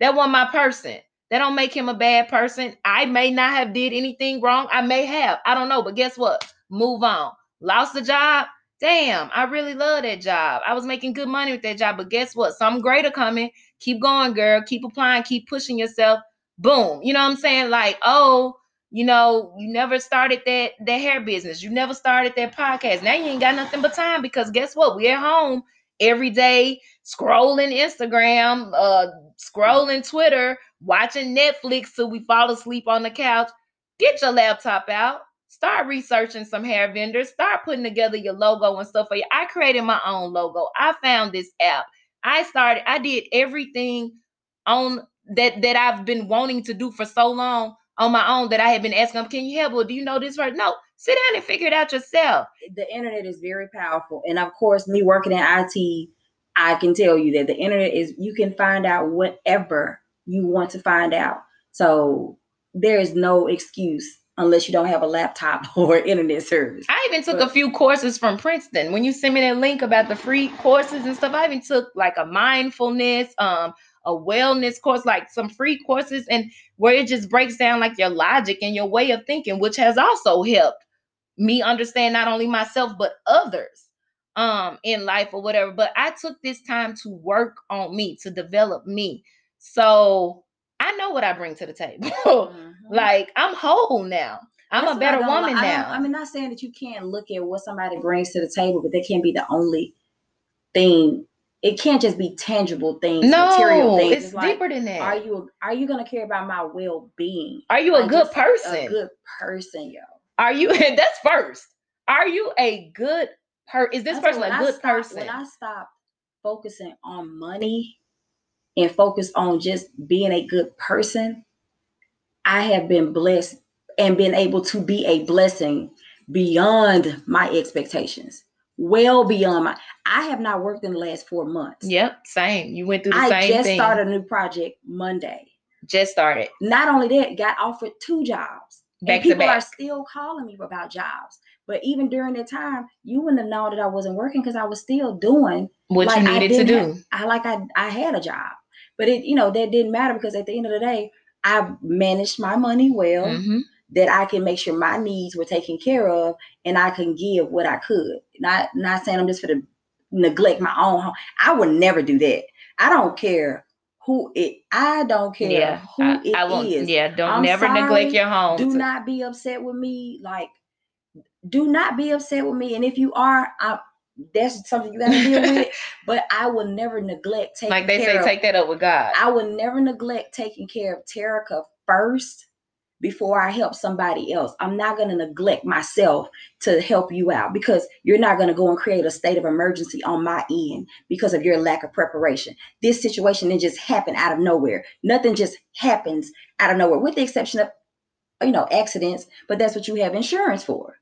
that wasn't my person. That don't make him a bad person. I may not have did anything wrong. I may have. I don't know but guess what? Move on. Lost the job damn i really love that job i was making good money with that job but guess what something greater coming keep going girl keep applying keep pushing yourself boom you know what i'm saying like oh you know, you never started that that hair business. You never started that podcast. Now you ain't got nothing but time because guess what? We at home every day scrolling Instagram, uh scrolling Twitter, watching Netflix till we fall asleep on the couch. Get your laptop out. Start researching some hair vendors. Start putting together your logo and stuff for you. I created my own logo. I found this app. I started, I did everything on that that I've been wanting to do for so long on my own that I had been asking them, can you help? Well, do you know this word? No, sit down and figure it out yourself. the internet is very powerful and of course me working in IT I can tell you that the internet is you can find out whatever you want to find out so there is no excuse unless you don't have a laptop (laughs) or internet service I even took a few courses from Princeton. When you send me that link about the free courses and stuff, I even took like a mindfulness, um, a wellness course, like some free courses, and where it just breaks down like your logic and your way of thinking, which has also helped me understand not only myself but others um in life or whatever. But I took this time to work on me, to develop me. So I know what I bring to the table. (laughs) Mhm. like I'm whole now. I'm That's a better woman like. Now. I mean, not saying that you can't look at what somebody brings to the table, but that can't be the only thing. It can't just be tangible things, material things. it's like, deeper than that. Are you are you gonna care about my well being? Are you a Like, good person? A good person, yo. Are you? And (laughs) that's first. Are you a good per is this I person a good stopped- person? When I stopped focusing on money and focus on just being a good person, I have been blessed and been able to be a blessing beyond my expectations. Well beyond my I have not worked in the last four months. Yep, same. You went through the I same just thing. started a new project Monday. Just started. Not only that, got offered two jobs. Back and people are still calling me about jobs. But even during that time, you wouldn't have known that I wasn't working because I was still doing What like, you needed to do. I like I I had a job. But it, you know, that didn't matter because at the end of the day, I managed my money well, Mhm. that I can make sure my needs were taken care of and I can give what I could. Not not saying I'm just for to neglect my own home. I would never do that. I don't care who it I don't care Yeah, who I, it I won't. is. Yeah, don't I'm never neglect your home. Do not be upset with me. Like, do not be upset with me. And if you are, I, that's something you got to deal with. (laughs) But I will never neglect taking like they care say, of. take that up with God. I will never neglect taking care of Terica first before I help somebody else. I'm not going to neglect myself to help you out because you're not going to go and create a state of emergency on my end because of your lack of preparation. This situation didn't just happen out of nowhere. Nothing just happens out of nowhere, with the exception of you know accidents. But that's what you have insurance for.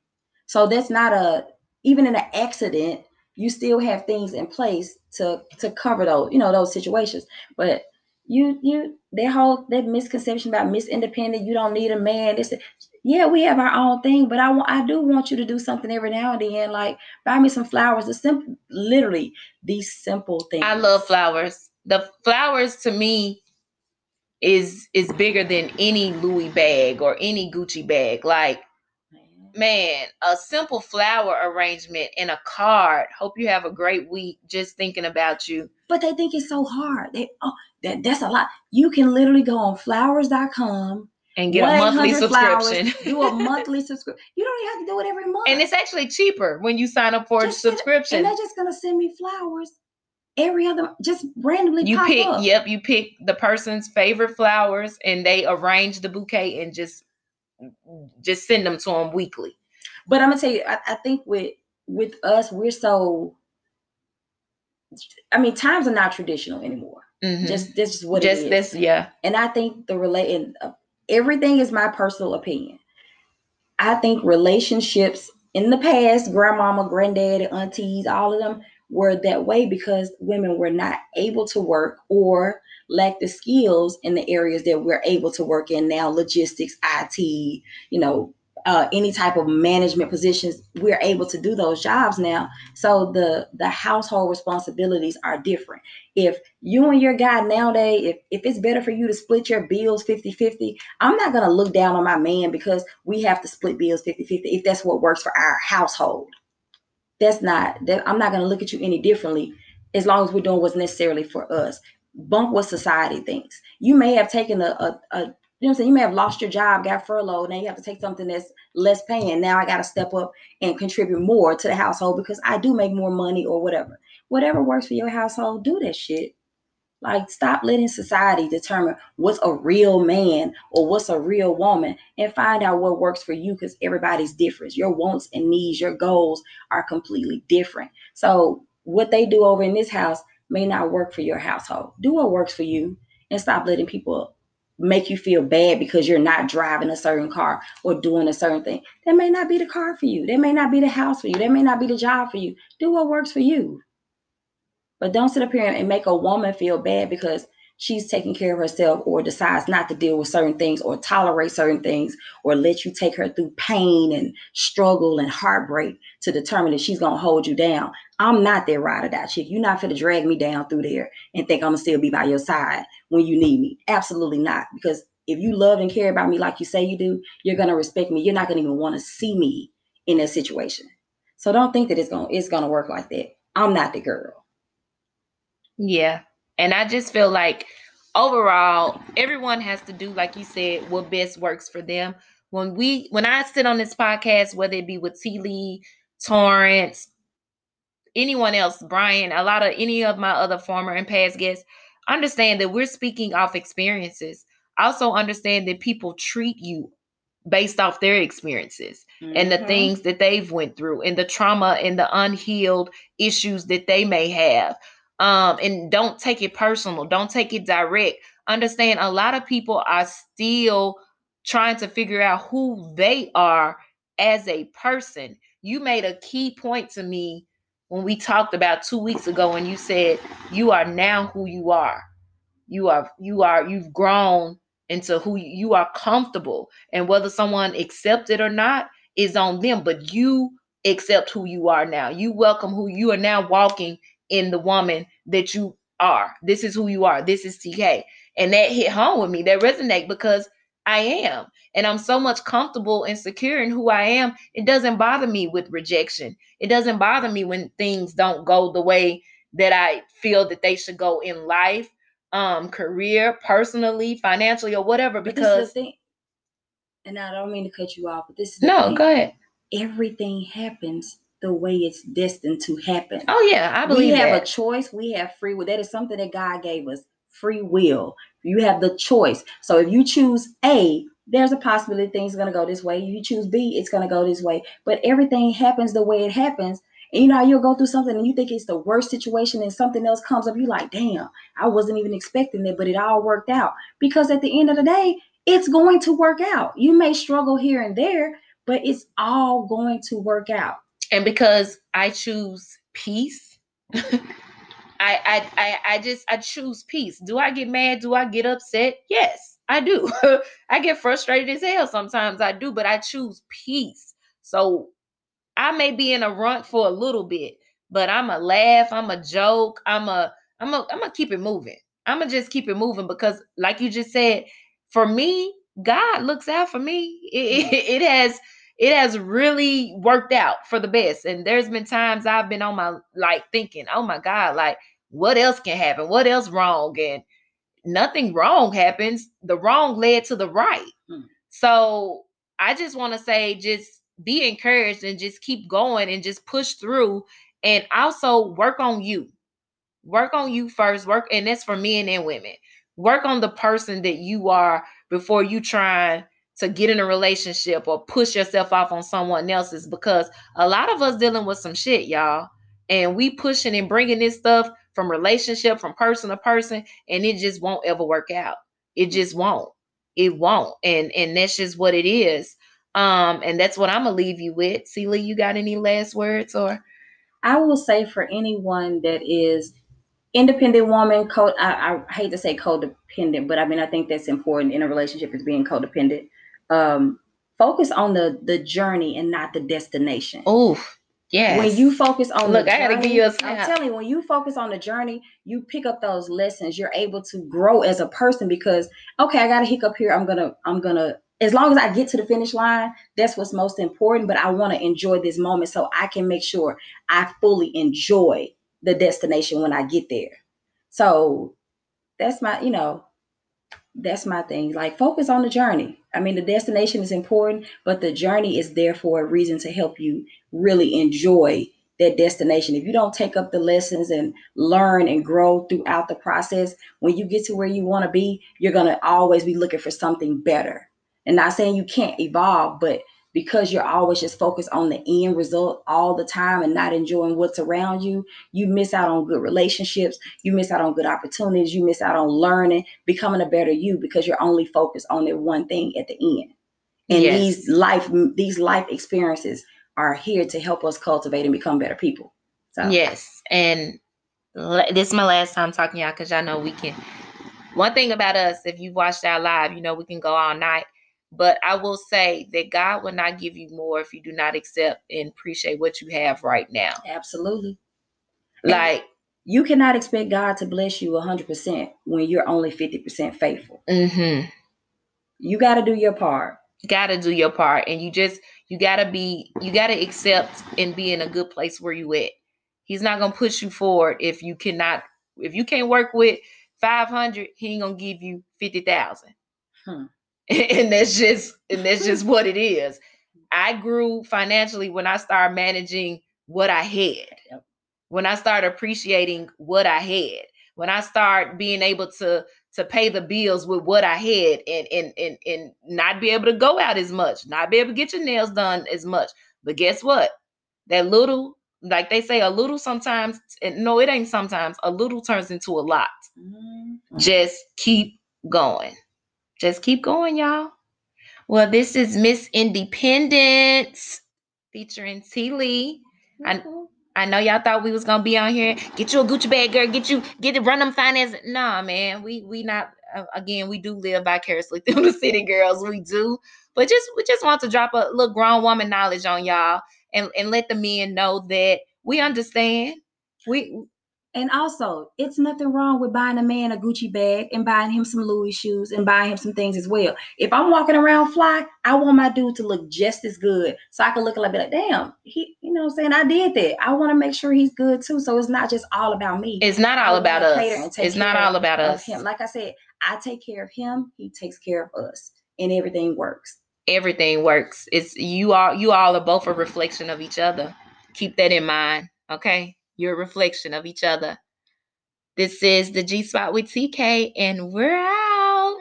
So that's not a even in an accident, you still have things in place to to cover those you know those situations. But you you that whole that misconception about Miss Independent, you don't need a man. This yeah, we have our own thing, but I want I do want you to do something every now and then, like buy me some flowers. The simple, literally these simple things. I love flowers. The flowers to me is is bigger than any Louis bag or any Gucci bag. Like man, a simple flower arrangement and a card. Hope you have a great week. Just thinking about you. But they think it's so hard. They oh that that's a lot. You can literally go on flowers.com, And get a monthly 1-800 flowers, subscription. do a (laughs) monthly subscription. You don't even have to do it every month. and it's actually cheaper when you sign up for a Just it- subscription. and they're just gonna send me flowers every other just randomly you pick up. yep you pick the person's favorite flowers and they arrange the bouquet and just just send them to them weekly But I'm gonna tell you, I, I think with with us, we're so. I mean, times are not traditional anymore. Mhm. Just this is what just it is. this yeah and I think the relate and uh, everything is my personal opinion. I think relationships in the past, grandmama, granddaddy, aunties, all of them were that way because women were not able to work or lacked the skills in the areas that we're able to work in now, logistics, IT, you know, uh, any type of management positions. We're able to do those jobs now. So the the household responsibilities are different if you and your guy nowadays, if, if it's better for you to split your bills 50 50, I'm not going to look down on my man because we have to split bills 50 50 if that's what works for our household. That's not, that I'm not going to look at you any differently as long as we're doing what's necessarily for us. Bump what society thinks. You may have taken a, a, a you know I'm saying? You may have lost your job, got furloughed, now you have to take something that's less paying. Now I got to step up and contribute more to the household because I do make more money or whatever whatever works for your household, do that shit. Like, stop letting society determine what's a real man or what's a real woman and find out what works for you because everybody's different. Your wants and needs, your goals are completely different. So, what they do over in this house may not work for your household. Do what works for you and stop letting people make you feel bad because you're not driving a certain car or doing a certain thing. That may not be the car for you. That may not be the house for you. That may not be the job for you. Do what works for you. But don't sit up here and make a woman feel bad because she's taking care of herself or decides not to deal with certain things or tolerate certain things or let you take her through pain and struggle and heartbreak to determine that she's gonna hold you down. I'm not that ride or die chick. You're not gonna drag me down through there and think I'm gonna still be by your side when you need me. Absolutely not. Because if you love and care about me like you say you do, you're gonna respect me. You're not gonna even want to see me in that situation. So don't think that it's gonna it's gonna work like that. I'm not the girl. Yeah. And I just feel like overall, everyone has to do, like you said, what best works for them. When we when I sit on this podcast, whether it be with T Lee, Torrance, anyone else, Brian, a lot of any of my other former and past guests, understand that we're speaking off experiences. Also understand that people treat you based off their experiences mm-hmm. and the mm-hmm. things that they've went through and the trauma and the unhealed issues that they may have um and don't take it personal don't take it direct. Understand a lot of people are still trying to figure out who they are as a person. You made a key point to me when we talked about 2 weeks ago and you said you are now who you are. You are you are you've grown into who you are comfortable. And whether someone accepts it or not is on them but you accept who you are now. You welcome who you are now walking in the woman that you are this is who you are this is tk and that hit home with me that resonate because i am and i'm so much comfortable and secure in who i am it doesn't bother me with rejection it doesn't bother me when things don't go the way that i feel that they should go in life um career, personally, financially, or whatever. Because and I don't mean to cut you off, but this is no. Go ahead. Everything happens the way it's destined to happen. Oh yeah, I believe we have that. a choice. We have free will. That is something that God gave us. Free will. You have the choice. So if you choose A, there's a possibility things are going to go this way. You choose B, it's going to go this way. But everything happens the way it happens and you know you'll go through something and you think it's the worst situation and something else comes up. You're like, damn, I wasn't even expecting it, but it all worked out. Because at the end of the day, it's going to work out. You may struggle here and there, but it's all going to work out. And because I choose peace, I, I I I just I choose peace. Do I get mad? Do I get upset? Yes, I do. (laughs) I get frustrated as hell sometimes. I do, but I choose peace. So I may be in a rut for a little bit, but I'm a laugh, I'm a joke, I'm a I'm a I'm gonna keep it moving. I'm gonna just keep it moving because, like you just said, for me, God looks out for me. It, (laughs) it, it has it has really worked out for the best. And there's been times I've been on my like thinking, oh my God, like what else can happen? What else wrong? And nothing wrong happens. The wrong led to the right. Hmm. So I just want to say, just be encouraged and just keep going and just push through and also work on you work on you first work and that's for men and women work on the person that you are before you try to get in a relationship or push yourself off on someone else's because a lot of us dealing with some shit y'all and we pushing and bringing this stuff from relationship from person to person and it just won't ever work out it just won't it won't and and that's just what it is um, and that's what I'm gonna leave you with. Celia, you got any last words or? I will say for anyone that is independent woman, co- I, I hate to say codependent, but I mean I think that's important in a relationship is being codependent. Um, focus on the the journey and not the destination. Oh, yeah. When you focus on look, I gotta give you a snap. I'm telling you, when you focus on the journey, you pick up those lessons. You're able to grow as a person because okay, I got a hiccup here. I'm gonna I'm gonna as long as I get to the finish line, that's what's most important. But I want to enjoy this moment so I can make sure I fully enjoy the destination when I get there. So that's my, you know, that's my thing. Like focus on the journey. I mean, the destination is important, but the journey is there for a reason to help you really enjoy that destination. If you don't take up the lessons and learn and grow throughout the process, when you get to where you want to be, you're going to always be looking for something better. And not saying you can't evolve, but because you're always just focused on the end result all the time and not enjoying what's around you, you miss out on good relationships, you miss out on good opportunities, you miss out on learning, becoming a better you because you're only focused on that one thing at the end. And yes. these life these life experiences are here to help us cultivate and become better people. So yes, and this is my last time talking y'all because y'all know we can. One thing about us, if you've watched our live, you know we can go all night but I will say that God will not give you more if you do not accept and appreciate what you have right now. Absolutely. Like and you cannot expect God to bless you 100% when you're only 50% faithful. Mm-hmm. You got to do your part. You got to do your part. And you just, you got to be, you got to accept and be in a good place where you at. He's not going to push you forward if you cannot, if you can't work with 500, he ain't going to give you 50,000. Hmm. (laughs) and that's just and that's just what it is. I grew financially when I started managing what I had. When I started appreciating what I had. When I started being able to to pay the bills with what I had and and and and not be able to go out as much, not be able to get your nails done as much. But guess what? That little, like they say, a little sometimes, and no, it ain't sometimes, a little turns into a lot. Mhm. Just keep going. Just keep going, y'all. Well, this is Miss Independence featuring T Lee. I- I know y'all thought we was gonna be on here. Get you a Gucci bag, girl. Get you get it. Run them finance. Nah, man. We we not. Uh, again, we do live vicariously (laughs) through the city girls. We do, but just we just want to drop a little grown woman knowledge on y'all and and let the men know that we understand. We And also, it's nothing wrong with buying a man a Gucci bag and buying him some Louis shoes and buying him some things as well. If I'm walking around fly, I want my dude to look just as good. So I can look like, be like, damn, he, you know what I'm saying? I did that. I want to make sure he's good too. So it's not just all about me. it's not all about us. It's not all about us. him. Like I said, I take care of him, he takes care of us, and everything works. everything works. It's you all you all are both a reflection of each other. Keep that in mind. Okay. You're reflection of each other. This is the G Spot with TK, and we're out.